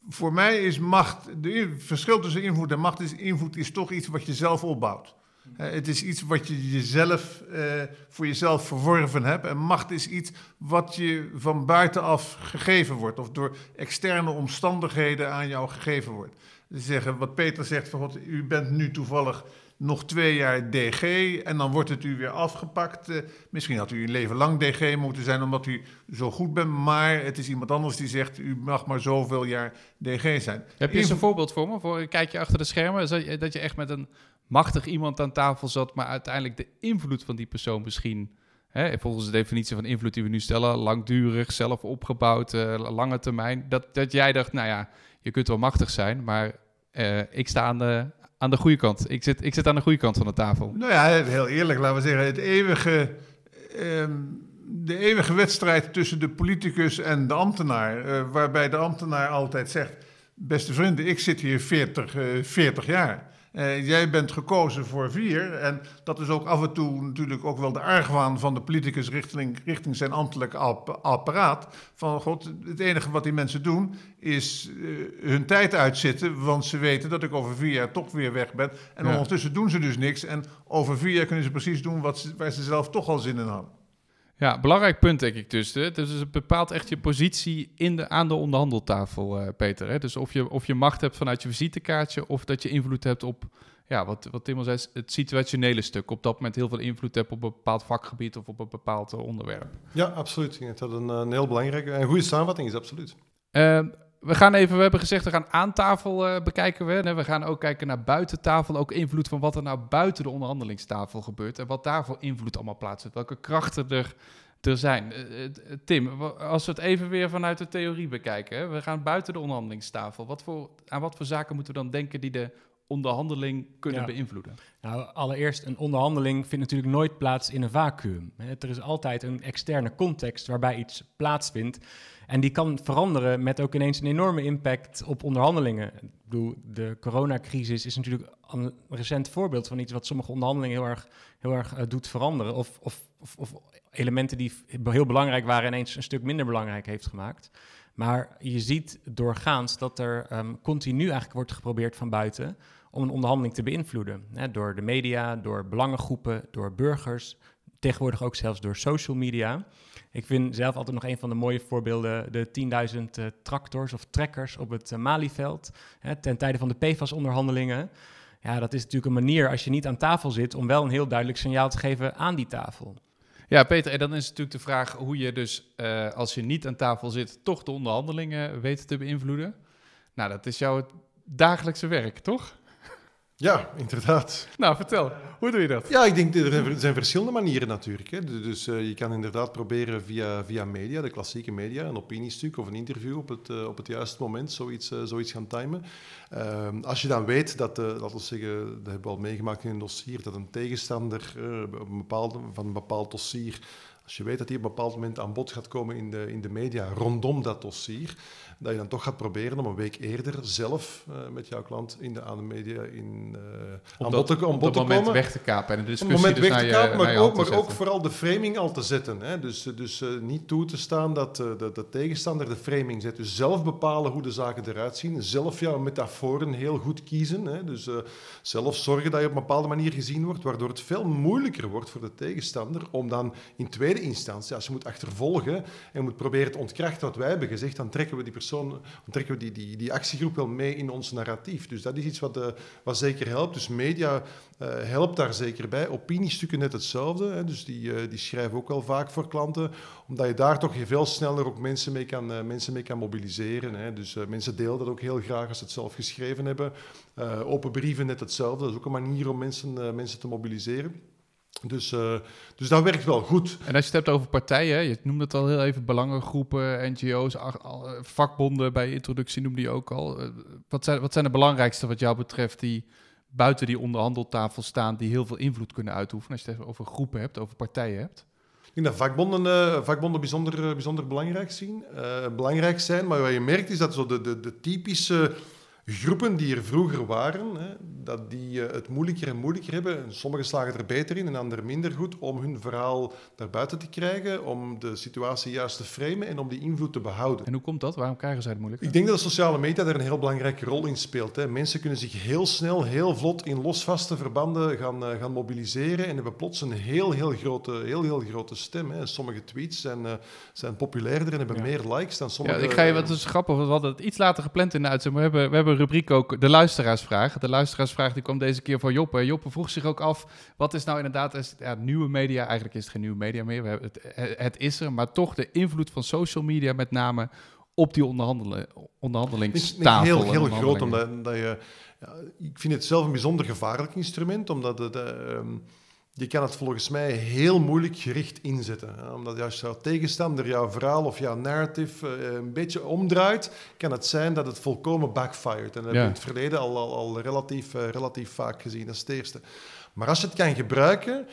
S3: voor mij is macht, het verschil tussen invloed en macht is, invloed is toch iets wat je zelf opbouwt. Het is iets wat je jezelf, uh, voor jezelf verworven hebt. En macht is iets wat je van buitenaf gegeven wordt. Of door externe omstandigheden aan jou gegeven wordt. Dus zeggen, wat Peter zegt, van, God, u bent nu toevallig nog twee jaar DG en dan wordt het u weer afgepakt. Uh, misschien had u een leven lang DG moeten zijn omdat u zo goed bent, maar het is iemand anders die zegt u mag maar zoveel jaar DG zijn.
S1: Heb je eens een voorbeeld voor me? Voor een kijkje achter de schermen, dat je echt met een machtig iemand aan tafel zat, maar uiteindelijk de invloed van die persoon misschien, hè, volgens de definitie van invloed die we nu stellen, langdurig, zelf opgebouwd, uh, lange termijn, dat, dat jij dacht, nou ja, je kunt wel machtig zijn, maar uh, ik sta aan de, aan de goede kant. Ik zit, ik zit aan de goede kant van de tafel.
S3: Nou ja, heel eerlijk, laten we zeggen, het eeuwige... Um, de eeuwige wedstrijd tussen de politicus en de ambtenaar, uh, waarbij de ambtenaar altijd zegt: Beste vrienden, ik zit hier 40, uh, 40 jaar. Eh, jij bent gekozen voor vier. En dat is ook af en toe natuurlijk ook wel de argwaan van de politicus richting, richting zijn ambtelijk apparaat. Van god, het enige wat die mensen doen is uh, hun tijd uitzitten. Want ze weten dat ik over vier jaar toch weer weg ben. En
S1: Ja.
S3: ondertussen doen ze dus niks. En over vier jaar kunnen ze precies doen wat ze, waar ze zelf toch al zin in hadden.
S1: Ja, belangrijk punt denk ik dus. Hè? Dus het bepaalt echt je positie in de, aan de onderhandeltafel, eh, Peter. Hè? Dus of je, of je macht hebt vanuit je visitekaartje... of dat je invloed hebt op, ja, wat, wat Tim al zei... het situationele stuk. Op dat moment heel veel invloed hebt op een bepaald vakgebied... of op een bepaald eh, onderwerp.
S4: Ja, absoluut. Ik denk dat een, een heel belangrijke en goede samenvatting is, absoluut.
S1: Eh, we gaan even, we hebben gezegd, we gaan aan tafel eh, bekijken we. We gaan ook kijken naar buiten tafel. Ook invloed van wat er nou buiten de onderhandelingstafel gebeurt. En wat daarvoor invloed allemaal plaatsvindt. Welke krachten er, er zijn. Eh, eh, Tim, als we het even weer vanuit de theorie bekijken. Hè. We gaan buiten de onderhandelingstafel. Wat voor, aan wat voor zaken moeten we dan denken die de onderhandeling kunnen
S2: Ja.
S1: beïnvloeden?
S2: Nou, allereerst, een onderhandeling vindt natuurlijk nooit plaats in een vacuüm. Er is altijd een externe context waarbij iets plaatsvindt. En die kan veranderen met ook ineens een enorme impact op onderhandelingen. Ik bedoel, de coronacrisis is natuurlijk een recent voorbeeld van iets wat sommige onderhandelingen heel erg, heel erg eh, doet veranderen. Of, of, of, elementen die heel belangrijk waren ineens een stuk minder belangrijk heeft gemaakt. Maar je ziet doorgaans dat er ehm, continu eigenlijk wordt geprobeerd van buiten om een onderhandeling te beïnvloeden. Hè, door de media, door belangengroepen, door burgers, tegenwoordig ook zelfs door social media. Ik vind zelf altijd nog een van de mooie voorbeelden de 10.000 eh, tractors of trekkers op het eh, Malieveld hè, ten tijde van de PFAS-onderhandelingen. Ja, dat is natuurlijk een manier als je niet aan tafel zit om wel een heel duidelijk signaal te geven aan die tafel.
S1: Ja, Peter, en dan is natuurlijk de vraag hoe je dus, eh, als je niet aan tafel zit, toch de onderhandelingen weet te beïnvloeden. Nou, dat is jouw dagelijkse werk, toch?
S4: Ja, inderdaad.
S1: Nou, vertel, hoe doe je dat?
S4: Ja, ik denk dat er zijn verschillende manieren natuurlijk. Hè. Dus eh, je kan inderdaad proberen via, via media, de klassieke media, een opiniestuk of een interview op het, eh, op het juiste moment zoiets, eh, zoiets gaan timen. Ehm, als je dan weet dat, laten we zeggen, dat hebben we al meegemaakt in een dossier, dat een tegenstander een bepaalde, van een bepaald dossier, als je weet dat die op een bepaald moment aan bod gaat komen in de, in de media rondom dat dossier, dat je dan toch gaat proberen om een week eerder zelf eh, met jouw klant in de, aan de media in,
S1: Om
S4: aan bod te,
S1: op
S4: bod
S1: dat
S4: te
S1: moment
S4: komen.
S1: weg te kapen en
S4: het
S1: discussie
S4: moment
S1: dus
S4: weg
S1: naar
S4: te kapen, maar, ook, maar ook vooral de framing al te zetten. Hè? Dus, dus eh, niet toe te staan dat de, de tegenstander de framing zet. Dus zelf bepalen hoe de zaken eruit zien. Zelf jouw metaforen heel goed kiezen. Hè? Dus zelf zorgen dat je op een bepaalde manier gezien wordt, waardoor het veel moeilijker wordt voor de tegenstander om dan in tweede instantie, als je moet achtervolgen en moet proberen te ontkrachten wat wij hebben gezegd, dan trekken we die persoon, trekken we die, die, die actiegroep wel mee in ons narratief. Dus dat is iets wat, eh, wat zeker helpt. Dus media eh, helpt daar zeker bij. Opiniestukken net hetzelfde. Hè. Dus die, eh, die schrijven ook wel vaak voor klanten, omdat je daar toch veel sneller ook mensen mee kan, mensen mee kan mobiliseren. Hè. Dus mensen delen dat ook heel graag als ze het zelf geschreven hebben. Open brieven net hetzelfde. Dat is ook een manier om mensen, mensen te mobiliseren. Dus, eh, dus dat werkt wel goed.
S1: En als je het hebt over partijen, je noemde het al heel even, belangengroepen, NGO's, eh, vakbonden bij introductie noemde je ook al. Eh, Wat zijn, wat zijn de belangrijkste wat jou betreft die buiten die onderhandeltafel staan, die heel veel invloed kunnen uitoefenen? Als je het over groepen hebt, over partijen hebt.
S4: Ik denk dat vakbonden, vakbonden bijzonder, bijzonder belangrijk, zien, belangrijk zijn. Maar wat je merkt is dat zo de, de, de typische groepen die er vroeger waren, hè, dat die eh, het moeilijker en moeilijker hebben. En Sommigen slagen er beter in en anderen minder goed om hun verhaal naar buiten te krijgen, om de situatie juist te framen en om die invloed te behouden.
S1: En hoe komt dat? Waarom krijgen zij het moeilijk?
S4: Ik denk dat de sociale media daar een heel belangrijke rol in speelt. Hè. Mensen kunnen zich heel snel, heel vlot in losvaste verbanden gaan, eh, gaan mobiliseren en hebben plots een heel, heel grote, heel, heel grote stem. Hè. Sommige tweets zijn, eh, zijn populairder en hebben
S2: Ja.
S4: meer likes dan
S1: Ja,
S4: sommige...
S1: ik ga je wat is grappig, want we hadden het iets later gepland in de uitzending. Maar we hebben, we hebben een rubriek ook, de luisteraarsvraag. De luisteraarsvraag die kwam deze keer van Joppe. Joppe vroeg zich ook af, wat is nou inderdaad is, ja, nieuwe media? Eigenlijk is het geen nieuwe media meer, we hebben het, het is er. Maar toch de invloed van social media met name op die onderhandelen, onderhandelingstafel.
S4: denk heel, heel groot, omdat dat je... Ja, ik vind het zelf een bijzonder gevaarlijk instrument, omdat het... eh, ehm, je kan het volgens mij heel moeilijk gericht inzetten. Omdat als jouw tegenstander jouw verhaal of jouw narrative eh, een beetje omdraait, kan het zijn dat het volkomen backfired. En dat we
S1: Ja.
S4: in het verleden al, al, al relatief, eh, relatief vaak gezien. Dat is het eerste. Maar als je het kan gebruiken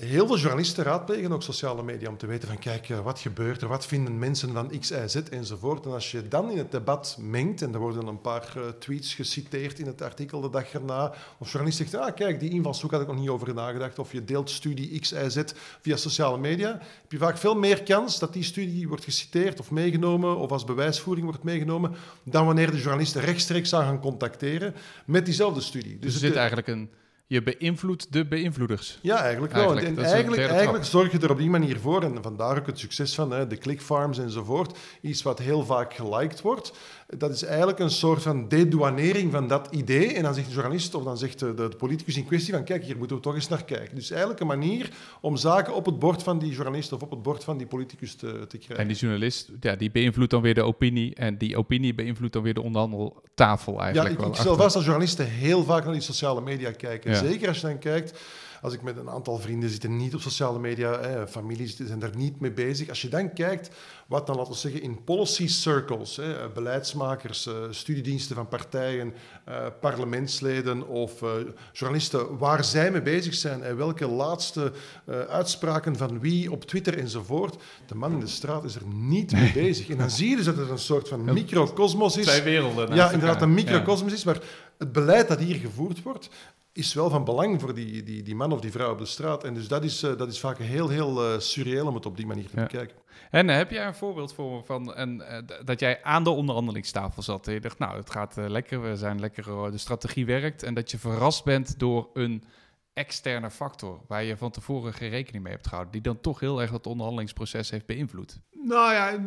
S4: heel veel journalisten raadplegen ook sociale media om te weten van kijk, eh, wat gebeurt er, wat vinden mensen van X, Y, Z enzovoort. En als je dan in het debat mengt, en er worden een paar uh, tweets geciteerd in het artikel de dag erna, of journalist zegt, ah kijk, die invalshoek had ik nog niet over nagedacht, of je deelt studie X, Y, Z via sociale media, heb je vaak veel meer kans dat die studie wordt geciteerd of meegenomen, of als bewijsvoering wordt meegenomen, dan wanneer de journalisten rechtstreeks zou gaan contacteren met diezelfde studie.
S1: Dus, er zit eigenlijk een je beïnvloedt de beïnvloeders.
S4: Ja, eigenlijk wel. Eigenlijk, en eigenlijk, eigenlijk zorg je er op die manier voor, en vandaar ook het succes van hè, de clickfarms enzovoort, iets wat heel vaak geliked wordt dat is eigenlijk een soort van dedouanering van dat idee. En dan zegt de journalist of dan zegt de, de, politicus in kwestie van kijk, hier moeten we toch eens naar kijken. Dus eigenlijk een manier om zaken op het bord van die journalist of op het bord van die politicus te, te krijgen.
S1: En die journalist, ja, die beïnvloedt dan weer de opinie en die opinie beïnvloedt dan weer de onderhandeltafel eigenlijk.
S4: Ja, ik,
S1: wel
S4: ik stel vast dat journalisten heel vaak naar die sociale media kijken. Zeker als je dan kijkt als ik met een aantal vrienden zitten niet op sociale media, hè, families zijn daar niet mee bezig. Als je dan kijkt wat dan, laten we zeggen, in policy circles, hè, beleidsmakers, uh, studiediensten van partijen, uh, parlementsleden of uh, journalisten, waar zij mee bezig zijn en welke laatste uitspraken van wie op Twitter enzovoort, de man in de straat is er niet mee bezig. En dan zie je dus dat het een soort van microcosmos is.
S1: Twee werelden.
S4: Ja, inderdaad, een microcosmos is, maar het beleid dat hier gevoerd wordt, is wel van belang voor die, die, die man of die vrouw op de straat. En dus dat is, uh, dat is vaak heel, heel uh, surreëel om het op die manier te ja. bekijken.
S1: En uh, heb jij een voorbeeld voor van en, dat jij aan de onderhandelingstafel zat en je dacht, nou, het gaat lekker, we zijn lekker, de strategie werkt. En dat je verrast bent door een externe factor waar je van tevoren geen rekening mee hebt gehouden, die dan toch heel erg het onderhandelingsproces heeft beïnvloed?
S3: Nou ja,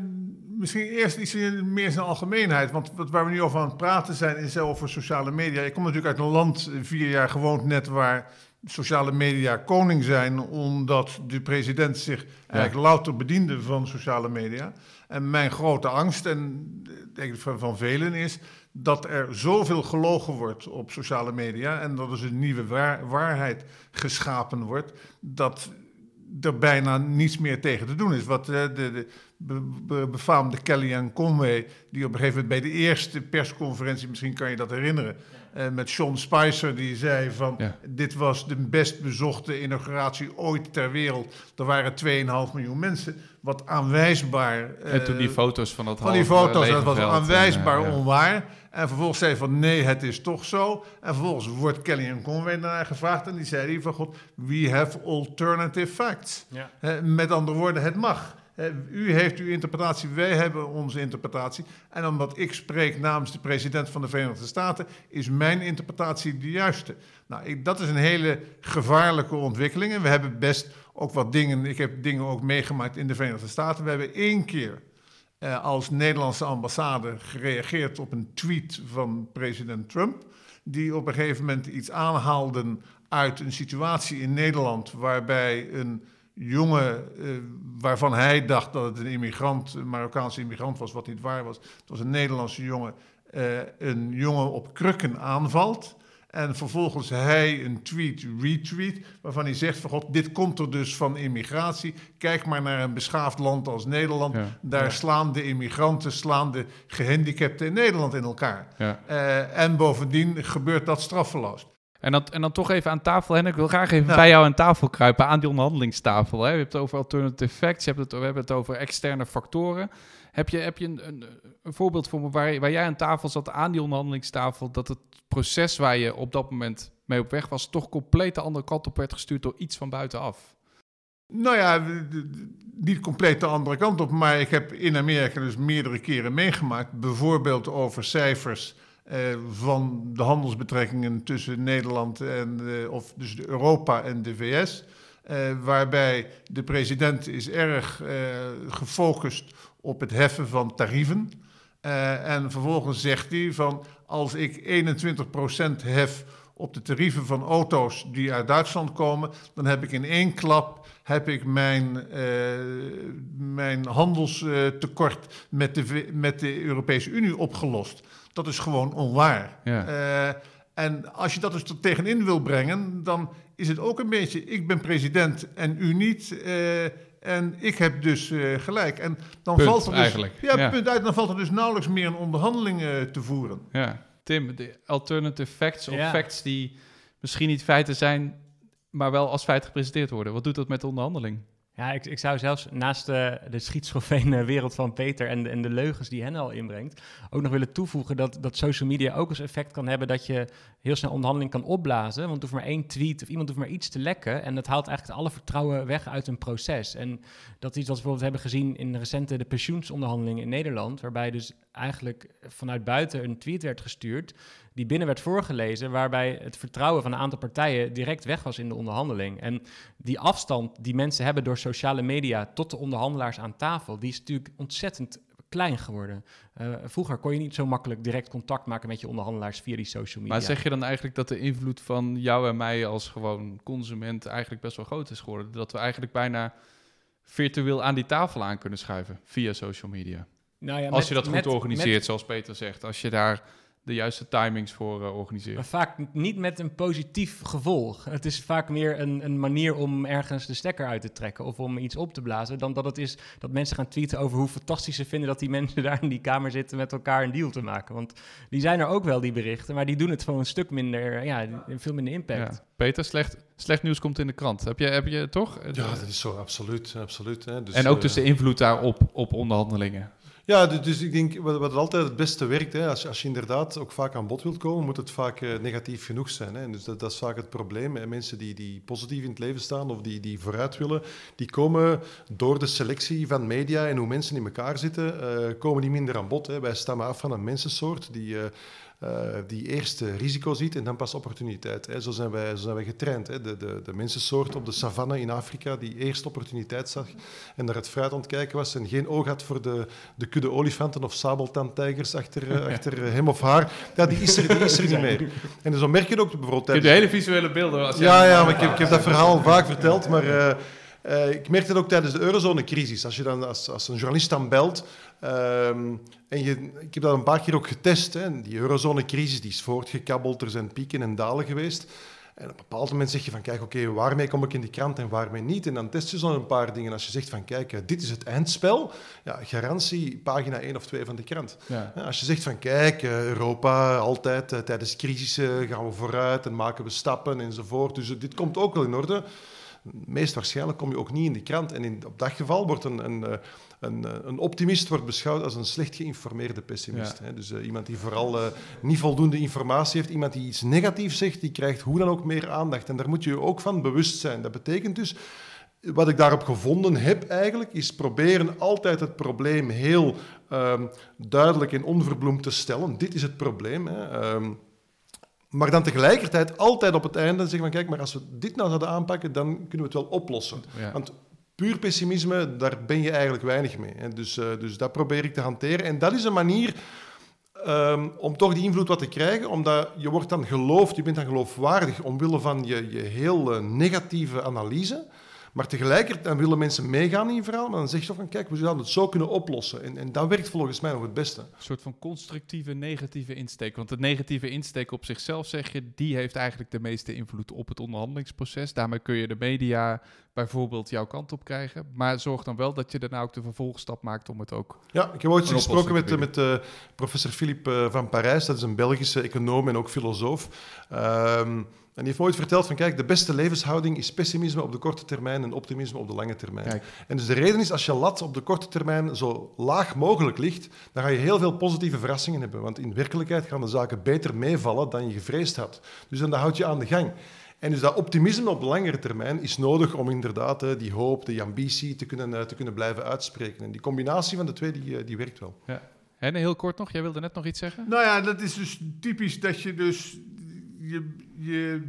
S3: misschien eerst iets meer zijn algemeenheid. Want wat, waar we nu over aan het praten zijn, is over sociale media. Ik kom natuurlijk uit een land, vier jaar gewoond net, waar sociale media koning zijn, omdat de president zich eigenlijk louter bediende van sociale media. En mijn grote angst, en denk ik van, van velen, is dat er zoveel gelogen wordt op sociale media en dat er een nieuwe waarheid geschapen wordt, dat er bijna niets meer tegen te doen is. Wat uh, de, de befaamde Kellyanne Conway, die op een gegeven moment bij de eerste persconferentie, misschien kan je dat herinneren, uh, met Sean Spicer, die zei van dit was de best bezochte inauguratie ooit ter wereld. Er waren 2,5 miljoen mensen, wat aanwijsbaar...
S1: Uh, en toen die foto's van dat
S3: Van die foto's, dat was aanwijsbaar en, onwaar. En vervolgens zei hij van nee, het is toch zo. En vervolgens wordt Kellyanne Conway daarna gevraagd en die zei hij van god, we have alternative facts. Ja. met andere woorden, het mag. U heeft uw interpretatie, wij hebben onze interpretatie. En omdat ik spreek namens de president van de Verenigde Staten, is mijn interpretatie de juiste. Nou, ik, dat is een hele gevaarlijke ontwikkeling. En we hebben best ook wat dingen, ik heb dingen ook meegemaakt in de Verenigde Staten. We hebben één keer eh, als Nederlandse ambassade gereageerd op een tweet van president Trump. Die op een gegeven moment iets aanhaalden uit een situatie in Nederland waarbij een jongen uh, waarvan hij dacht dat het een immigrant, een Marokkaanse immigrant was, wat niet waar was. Het was een Nederlandse jongen, uh, een jongen op krukken aanvalt. En vervolgens hij een tweet retweet waarvan hij zegt van god, dit komt er dus van immigratie. Kijk maar naar een beschaafd land als Nederland. Daar slaan de immigranten, slaan de gehandicapten in Nederland in elkaar. Ja. Uh, en bovendien gebeurt dat straffeloos.
S1: En dan, en dan toch even aan tafel, en ik wil graag even bij jou aan tafel kruipen, aan die onderhandelingstafel. Hè. Je hebt het over alternative facts, je hebt het, we hebben het over externe factoren. Heb je, heb je een, een, een voorbeeld voor me waar, waar jij aan tafel zat, aan die onderhandelingstafel, dat het proces waar je op dat moment mee op weg was, toch compleet de andere kant op werd gestuurd door iets van buitenaf?
S3: Nou ja, niet compleet de andere kant op, maar ik heb in Amerika dus meerdere keren meegemaakt, bijvoorbeeld over cijfers uh, van de handelsbetrekkingen tussen Nederland en, of dus Europa en de VS. Eh, waarbij de president is erg gefocust op het heffen van tarieven. en vervolgens zegt hij van als ik 21% hef op de tarieven van auto's die uit Duitsland komen, dan heb ik in één klap heb ik mijn, mijn handelstekort met de, met de Europese Unie opgelost. Dat is gewoon onwaar. Ja. Uh, en als je dat dus er tegenin wil brengen, dan is het ook een beetje: ik ben president en u niet. En ik heb dus uh, gelijk. En dan
S1: punt,
S3: valt er dus,
S1: eigenlijk.
S3: Ja, ja, punt uit. Dan valt er dus nauwelijks meer een onderhandeling te voeren.
S1: Ja, Tim, de alternative facts of facts die misschien niet feiten zijn, maar wel als feit gepresenteerd worden. Wat doet dat met de onderhandeling?
S2: Ja, ik, ik zou zelfs naast de, de schizofrene wereld van Peter en de, en de leugens die hen al inbrengt, ook nog willen toevoegen dat, dat social media ook als effect kan hebben dat je heel snel onderhandeling kan opblazen. Want hoeft maar één tweet of iemand hoeft maar iets te lekken en dat haalt eigenlijk alle vertrouwen weg uit een proces. En dat is iets wat we bijvoorbeeld hebben gezien in recente de pensioensonderhandelingen in Nederland, waarbij dus eigenlijk vanuit buiten een tweet werd gestuurd die binnen werd voorgelezen, waarbij het vertrouwen van een aantal partijen direct weg was in de onderhandeling. En die afstand die mensen hebben door sociale media tot de onderhandelaars aan tafel, die is natuurlijk ontzettend klein geworden. Uh, vroeger kon je niet zo makkelijk direct contact maken met je onderhandelaars via die social media.
S1: Maar zeg je dan eigenlijk dat de invloed van jou en mij als gewoon consument eigenlijk best wel groot is geworden? Dat we eigenlijk bijna virtueel aan die tafel aan kunnen schuiven via social media? Nou ja, als je dat goed organiseert, zoals Peter zegt. Als je daar de juiste timings voor uh, organiseren.
S2: Maar vaak niet met een positief gevolg. Het is vaak meer een, een, manier om ergens de stekker uit te trekken of om iets op te blazen, dan dat het is dat mensen gaan tweeten over hoe fantastisch ze vinden dat die mensen daar in die kamer zitten met elkaar een deal te maken. Want die zijn er ook wel, die berichten, maar die doen het gewoon een stuk minder, ja, veel minder impact. Ja.
S1: Peter, slecht, slecht nieuws komt in de krant. Heb je, heb je toch?
S4: Ja, dat is zo, absoluut. absoluut hè.
S1: Dus, en ook dus de invloed daarop op onderhandelingen.
S4: Ja, dus, ik denk wat, wat altijd het beste werkt, hè, als, je, als je inderdaad ook vaak aan bod wilt komen, moet het vaak uh, negatief genoeg zijn. Hè. Dus dat, dat, is vaak het probleem. Mensen die, die positief in het leven staan of die, die vooruit willen, die komen door de selectie van media en hoe mensen in elkaar zitten, uh, komen die minder aan bod. Hè. Wij stammen af van een mensensoort die... Uh, uh, die eerst risico ziet en dan pas opportuniteit. Hè. Zo, zijn wij, zo zijn wij getraind. Hè. De, de, de mensensoort op de savanne in Afrika die eerst opportuniteit zag en naar het fruit aan het kijken was en geen oog had voor de, de kudde olifanten of sabeltandtijgers achter, uh, achter hem of haar, ja, die, is er, die is er niet meer. En zo merk je ook bijvoorbeeld...
S1: Je hebt de hele visuele beelden.
S4: Als ja, ja, maar ik heb, ik heb dat verhaal vaak verteld, maar... Uh, uh, ik merkte het ook tijdens de eurozonecrisis. Als je dan als, als een journalist dan belt Um, en je, ik heb dat een paar keer ook getest. Hè. Die eurozonecrisis die is voortgekabbeld, er zijn pieken en dalen geweest. En op een bepaald moment zeg je van, kijk, oké, waarmee kom ik in de krant en waarmee niet? En dan test je zo een paar dingen. Als je zegt van, kijk, eh, dit is het eindspel, ja, garantie pagina 1 of 2 van de krant. Ja. Als je zegt van, kijk, eh, Europa, altijd uh, tijdens crisissen gaan we vooruit en maken we stappen enzovoort. Dus dit komt ook wel in orde. Meest waarschijnlijk kom je ook niet in de krant. En in, op dat geval wordt een, een een, eh, een, optimist wordt beschouwd als een slecht geïnformeerde pessimist. Hè? Dus uh, iemand die vooral uh, niet voldoende informatie heeft, iemand die iets negatiefs zegt, die krijgt hoe dan ook meer aandacht. En daar moet je je ook van bewust zijn. Dat betekent dus, wat ik daarop gevonden heb eigenlijk, is proberen altijd het probleem heel um, duidelijk en onverbloemd te stellen. Dit is het probleem. Hè? Um, maar dan tegelijkertijd altijd op het einde zeggen van kijk, maar als we dit nou zouden aanpakken, dan kunnen we het wel oplossen. Ja. Want puur pessimisme, daar ben je eigenlijk weinig mee. Hè. Dus, uh, dus dat probeer ik te hanteren. En dat is een manier um, om toch die invloed wat te krijgen, omdat je wordt dan geloofd, je bent dan geloofwaardig omwille van je, je heel uh, negatieve analyse. Maar tegelijkertijd dan willen mensen meegaan in je verhaal, maar dan zeg je toch van kijk, we zouden het zo kunnen oplossen. En, en dat werkt volgens mij nog het beste. Een
S1: soort van constructieve negatieve insteek. Want de negatieve insteek op zichzelf, zeg je, die heeft eigenlijk de meeste invloed op het onderhandelingsproces. Daarmee kun je de media bijvoorbeeld jouw kant op krijgen. Maar zorg dan wel dat je daarna ook de vervolgstap maakt om het ook.
S4: Ja, ik heb ooit gesproken met, met uh, professor Philippe uh, van Parijs, dat is een Belgische econoom en ook filosoof. Um, en die heeft ooit verteld van, kijk, de beste levenshouding is pessimisme op de korte termijn en optimisme op de lange termijn. Kijk. En dus de reden is, als je lat op de korte termijn zo laag mogelijk ligt, dan ga je heel veel positieve verrassingen hebben. Want in werkelijkheid gaan de zaken beter meevallen dan je gevreesd had. Dus dan houd je aan de gang. En dus dat optimisme op de langere termijn is nodig om inderdaad die hoop, die ambitie te kunnen, eh, te kunnen blijven uitspreken. En die combinatie van de twee, die, eh, die werkt wel.
S1: Ja. En heel kort nog, jij wilde net nog iets zeggen?
S3: Nou ja, dat is dus typisch dat je dus je, je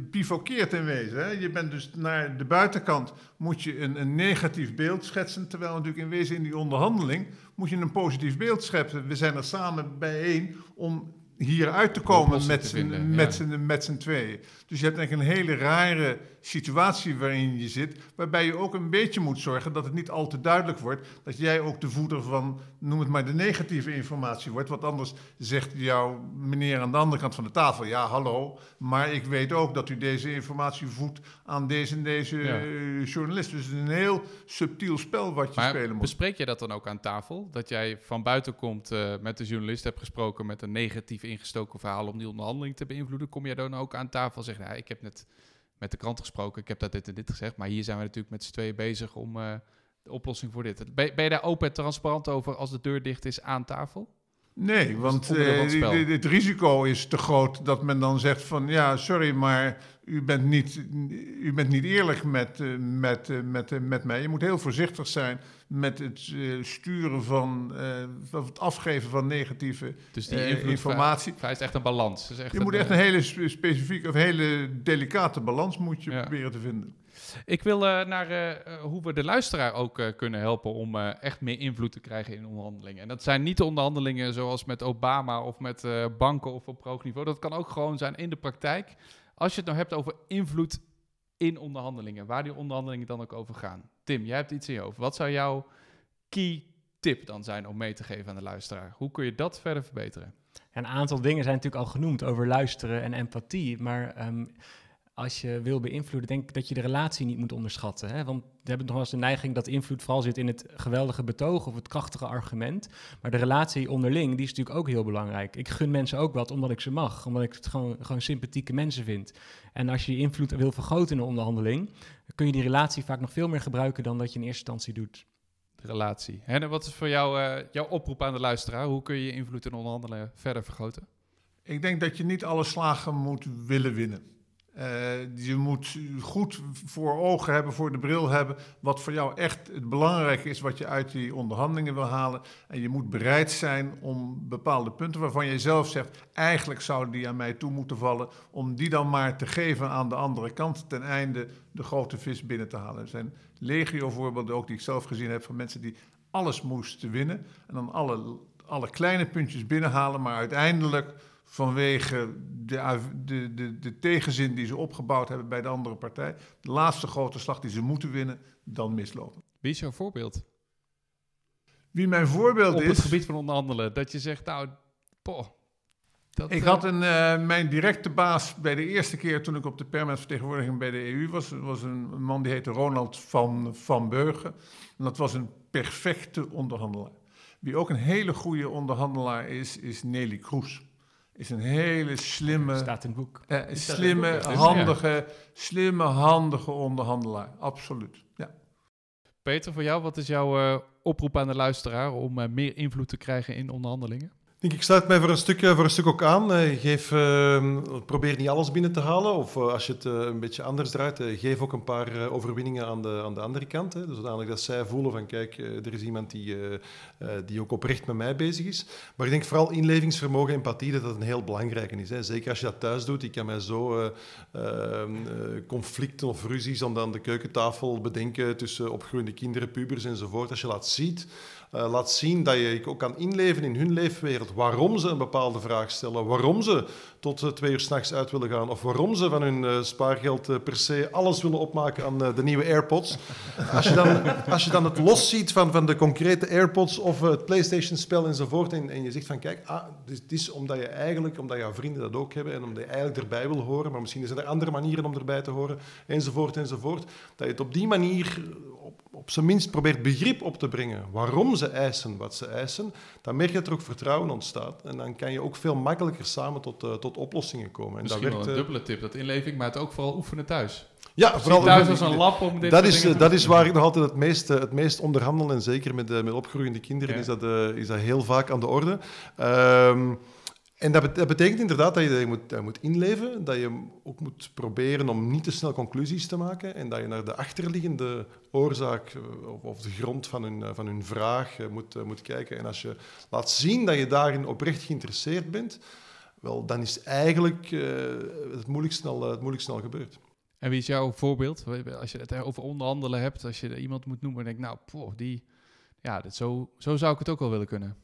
S3: in wezen. Hè? Je bent dus naar de buitenkant moet je een, een, negatief beeld schetsen, terwijl natuurlijk in wezen in die onderhandeling moet je een positief beeld schetsen. We zijn er samen bijeen om hier uit te komen met z'n met, met tweeën. Dus je hebt eigenlijk een hele rare situatie waarin je zit, waarbij je ook een beetje moet zorgen dat het niet al te duidelijk wordt dat jij ook de voeder van, noem het maar, de negatieve informatie wordt. Want anders zegt jouw meneer aan de andere kant van de tafel, ja, hallo, maar ik weet ook dat u deze informatie voedt aan deze en deze ja. Eh, journalist. Dus het is een heel subtiel spel wat je
S1: maar
S3: spelen moet.
S1: bespreek je dat dan ook aan tafel? Dat jij van buiten komt, uh, met de journalist hebt gesproken met een negatief ingestoken verhaal om die onderhandeling te beïnvloeden? Kom jij dan ook aan tafel en zeggen, ja, ik heb net met de krant gesproken. Ik heb dat dit en dit gezegd. Maar hier zijn we natuurlijk met z'n tweeën bezig om eh, de oplossing voor dit. Ben, ben je daar open en transparant over als de deur dicht is aan tafel?
S3: Nee, want
S1: van het
S3: risico is te groot dat men dan zegt van ja, sorry, maar u bent niet, u bent niet eerlijk met, eh, met, eh, met, met mij. Je moet heel voorzichtig zijn met het sturen van, van het afgeven van negatieve
S1: Dus die
S3: informatie.
S1: vereist echt een balans. Dus echt
S3: Je moet echt een hele spe- specifieke of hele delicate balans moet je
S1: Ja.
S3: proberen te vinden.
S1: Ik wil eh, naar eh, eh, hoe we de luisteraar ook kunnen helpen om echt meer invloed te krijgen in onderhandelingen. En dat zijn niet de onderhandelingen zoals met Obama of met banken of op hoog niveau. Dat kan ook gewoon zijn in de praktijk. Als je het nou hebt over invloed in onderhandelingen, waar die onderhandelingen dan ook over gaan. Tim, jij hebt iets in je hoofd. Wat zou jouw key tip dan zijn om mee te geven aan de luisteraar? Hoe kun je dat verder verbeteren?
S2: Een aantal dingen zijn natuurlijk al genoemd over luisteren en empathie. Maar ehm, als je wil beïnvloeden, denk ik dat je de relatie niet moet onderschatten. Hè? Want we hebben nog wel eens de neiging dat invloed vooral zit in het geweldige betoog of het krachtige argument. Maar de relatie onderling, die is natuurlijk ook heel belangrijk. Ik gun mensen ook wat omdat ik ze mag, omdat ik het gewoon, gewoon sympathieke mensen vind. En als je je invloed wil vergroten in een onderhandeling, dan kun je die relatie vaak nog veel meer gebruiken dan dat je in eerste instantie doet.
S1: De relatie. Henne, wat is voor jou eh, jouw oproep aan de luisteraar? Hoe kun je je invloed in onderhandelen verder vergroten?
S3: Ik denk dat je niet alle slagen moet willen winnen. Eh, je moet goed voor ogen hebben, voor de bril hebben, wat voor jou echt het belangrijke is, wat je uit die onderhandelingen wil halen. En je moet bereid zijn om bepaalde punten waarvan je zelf zegt, eigenlijk zouden die aan mij toe moeten vallen, om die dan maar te geven aan de andere kant, ten einde de grote vis binnen te halen. Er zijn legio voorbeelden ook die ik zelf gezien heb van mensen die alles moesten winnen en dan alle, alle kleine puntjes binnenhalen, maar uiteindelijk vanwege de, de, de, de tegenzin die ze opgebouwd hebben bij de andere partij, de laatste grote slag die ze moeten winnen, dan mislopen.
S1: Wie is jouw voorbeeld?
S3: Wie mijn voorbeeld
S1: Op
S3: is.
S1: het gebied van onderhandelen. Dat je zegt, nou, poh. Dat,
S3: Ik
S1: eh,
S3: had een, eh, mijn directe baas bij de eerste keer toen ik op de permanent vertegenwoordiging bij de EU was, was een, een man die heette Ronald van, van Beugen. En dat was een perfecte onderhandelaar. Wie ook een hele goede onderhandelaar is, is Nelly Kroes. Is een hele slimme,
S2: staat in het boek.
S3: eh, slimme,
S1: boek?
S3: Handige, slimme, handige onderhandelaar. Absoluut. Ja.
S1: Peter, voor jou, wat is jouw eh, oproep aan de luisteraar om eh, meer invloed te krijgen in onderhandelingen?
S4: Denk, ik sluit mij voor een stuk, eh, voor stuk ook aan. Eh, geef, eh, probeer niet alles binnen te halen. Of eh, als je het een beetje anders draait, geef ook een paar overwinningen aan de, aan de andere kant. Hè. Dus zodanig dat zij voelen van, kijk, er is iemand die, die ook oprecht met mij bezig is. Maar ik denk vooral inlevingsvermogen en empathie, dat dat een heel belangrijke is. Hè. Zeker als je dat thuis doet. Ik kan mij zo eh, eh, eh, conflicten of ruzies aan de, aan de keukentafel bedenken tussen opgroeiende kinderen, pubers enzovoort. Als je laat ziet... Eh, laat zien dat je ook kan inleven in hun leefwereld. Waarom ze een bepaalde vraag stellen. Waarom ze tot eh, twee uur s'nachts uit willen gaan. Of waarom ze van hun eh, spaargeld per se alles willen opmaken aan de nieuwe AirPods. Als je dan, als je dan het los ziet van, van de concrete AirPods of het PlayStation-spel enzovoort. En, en je zegt van kijk, ah, het is omdat je eigenlijk, omdat jouw vrienden dat ook hebben. En omdat je eigenlijk erbij wil horen. Maar misschien zijn er andere manieren om erbij te horen. Enzovoort enzovoort. Dat je het op die manier op, zijn minst probeert begrip op te brengen waarom ze eisen wat ze eisen, dan merk je dat er ook vertrouwen ontstaat. En dan kan je ook veel makkelijker samen tot, eh, tot oplossingen komen. En
S1: Misschien
S4: dat
S1: wel
S4: werkt,
S1: een
S4: eh,
S1: dubbele tip, dat inleving, maar het ook vooral oefenen thuis.
S4: ja,
S1: Vooral thuis als een lab om dit
S4: dat is, dat is waar ik nog altijd het meest, eh, het meest onderhandel. En zeker met, met opgroeiende kinderen
S1: Ja.
S4: is, dat, is dat heel vaak aan de orde. Ehm, en dat, bet- dat betekent inderdaad dat je, dat je, moet, je moet inleven, dat je ook moet proberen om niet te snel conclusies te maken en dat je naar de achterliggende oorzaak eh, of, of de grond van hun, eh, van vraag eh, moet, moet kijken. En als je laat zien dat je daarin oprecht geïnteresseerd bent, wel, dan is eigenlijk het, moeilijk snel, snel gebeurd.
S1: En wie is jouw voorbeeld? Als je het over onderhandelen hebt, als je iemand moet noemen en denkt, nou, die, ja, dit, zo, zo zou ik het ook wel willen kunnen.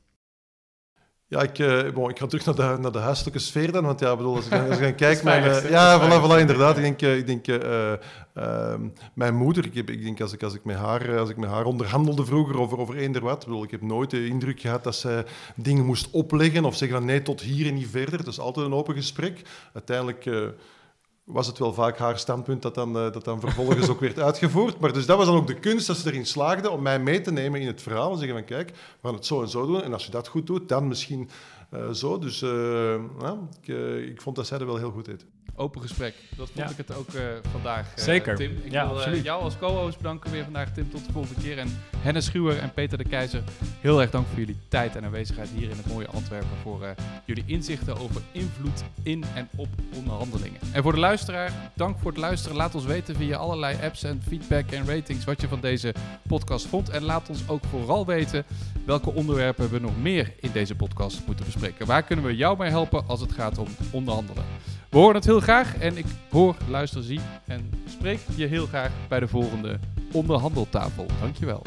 S4: Ja, ik, eh, bon, ik ga terug naar de, naar de huiselijke sfeer dan. Want ja, bedoel, als ik, als ik dan kijk...
S1: Het
S4: Mijn,
S1: het
S4: ja, voilà, voilà, inderdaad. Ik denk, eh, ik denk ehm, mijn moeder, ik, heb, ik denk als ik, als, ik met haar, als ik met haar onderhandelde vroeger over, over eender wat, bedoel, ik heb nooit de indruk gehad dat zij dingen moest opleggen of zeggen van nee, tot hier en niet verder. Het is altijd een open gesprek. Uiteindelijk... was het wel vaak haar standpunt dat dan, eh, dat dan vervolgens ook werd uitgevoerd. Maar dus dat was dan ook de kunst dat ze erin slaagde om mij mee te nemen in het verhaal. En zeggen van kijk, we gaan het zo en zo doen. En als je dat goed doet, dan misschien eh, zo. Dus eh, ik, ik vond dat zij dat wel heel goed deed.
S1: Open gesprek. Dat vond
S2: Ja.
S1: ik het ook eh, vandaag, eh,
S2: Zeker.
S1: Tim. Ik
S2: Ja,
S1: wil eh, jou als co-host bedanken weer vandaag, Tim. Tot de volgende keer. En Hennis Schuwer en Peter de Keizer, heel erg dank voor jullie tijd en aanwezigheid hier in het mooie Antwerpen. Voor jullie inzichten over invloed in en op onderhandelingen. En voor de luisteraar, dank voor het luisteren. Laat ons weten via allerlei apps en feedback en ratings wat je van deze podcast vond. En laat ons ook vooral weten welke onderwerpen we nog meer in deze podcast moeten bespreken. Waar kunnen we jou mee helpen als het gaat om onderhandelen? We horen het heel graag en ik hoor, luister, zie en spreek je heel graag bij de volgende onderhandeltafel. Dankjewel.